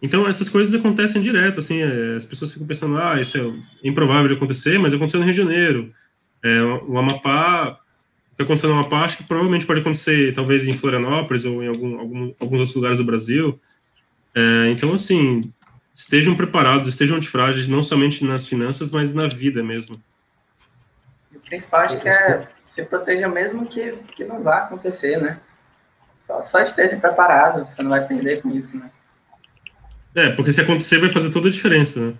Então, essas coisas acontecem direto, assim, é, as pessoas ficam pensando, ah, isso é improvável de acontecer, mas aconteceu no Rio de Janeiro. É, o Amapá, o que aconteceu no Amapá, acho que provavelmente pode acontecer, talvez em Florianópolis ou em algum, algum alguns outros lugares do Brasil. É, então, assim, estejam preparados, estejam antifrágeis, não somente nas finanças, mas na vida mesmo. O principal, acho que é se proteja mesmo que, que não vá acontecer, né? Só, só esteja preparado, você não vai perder com isso, né? É, porque se acontecer vai fazer toda a diferença, né?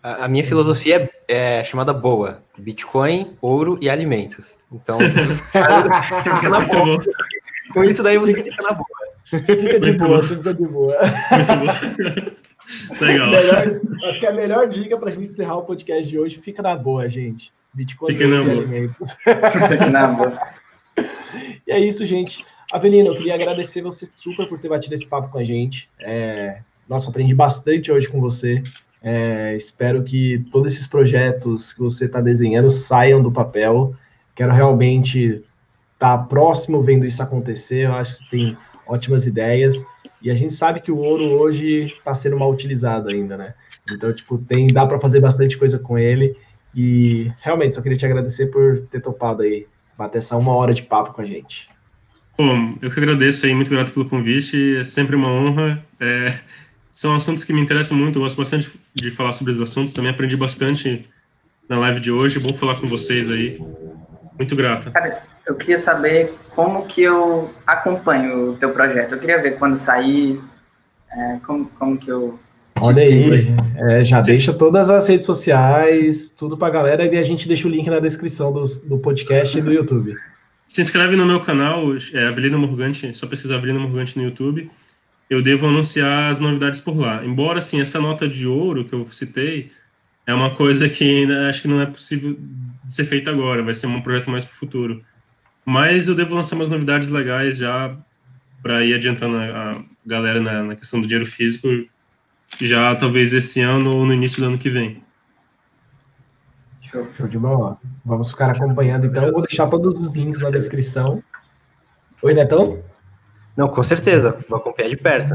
A, minha filosofia é, é, chamada boa: Bitcoin, ouro e alimentos. Então, você fica na boa. Com isso daí você fica na boa. Você fica de boa, você fica de boa. Muito bom. Legal. Melhor, acho que a melhor dica para a gente encerrar o podcast de hoje fica na boa, gente. Bitcoin fica na boa. alimentos. Fica na boa. E é isso, gente. Avelino, eu queria agradecer você super por ter batido esse papo com a gente. É... Nossa, aprendi bastante hoje com você. É, espero que todos esses projetos que você está desenhando saiam do papel. Quero realmente estar tá próximo vendo isso acontecer. Eu acho que tem ótimas ideias. E a gente sabe que o ouro hoje está sendo mal utilizado ainda, né? Então, tipo, tem, dá para fazer bastante coisa com ele. E realmente, só queria te agradecer por ter topado aí bater essa uma hora de papo com a gente. Bom, eu que agradeço aí, muito grato pelo convite, é sempre uma honra. É, são assuntos que me interessam muito, eu gosto bastante de falar sobre esses assuntos, também aprendi bastante na live de hoje, bom falar com vocês aí. Muito grato. Cara, eu queria saber como que eu acompanho o teu projeto. Eu queria ver quando sair, é, como, como que eu Olha aí, é, já deixa todas as redes sociais, tudo pra galera, e a gente deixa o link na descrição do, do podcast e do YouTube. Se inscreve no meu canal, é Avelino Morgante, só pesquisar Avelino Morgante no YouTube. Eu devo anunciar as novidades por lá. Embora, assim, essa nota de ouro que eu citei é uma coisa que ainda acho que não é possível ser feita agora, vai ser um projeto mais para o futuro. Mas eu devo lançar umas novidades legais já para ir adiantando a, galera na, na questão do dinheiro físico já talvez esse ano ou no início do ano que vem. Show, show de bola. Vamos ficar acompanhando então. Vou deixar todos os links na descrição. Oi, Netão? Não, com certeza. Vou acompanhar de perto.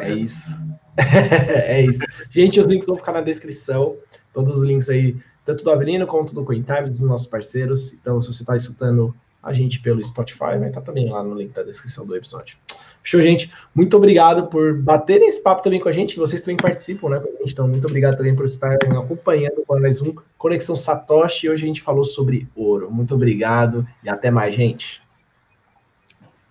É isso. é isso. Gente, os links vão ficar na descrição. Todos os links aí, tanto do Avelino quanto do Cointime, dos nossos parceiros. Então, se você está escutando a gente pelo Spotify, vai estar também lá no link da descrição do episódio. Fechou, gente? Muito obrigado por baterem esse papo também com a gente, vocês também participam, né? Então, muito obrigado também por estar acompanhando mais um Conexão Satoshi. Hoje a gente falou sobre ouro. Muito obrigado e até mais, gente.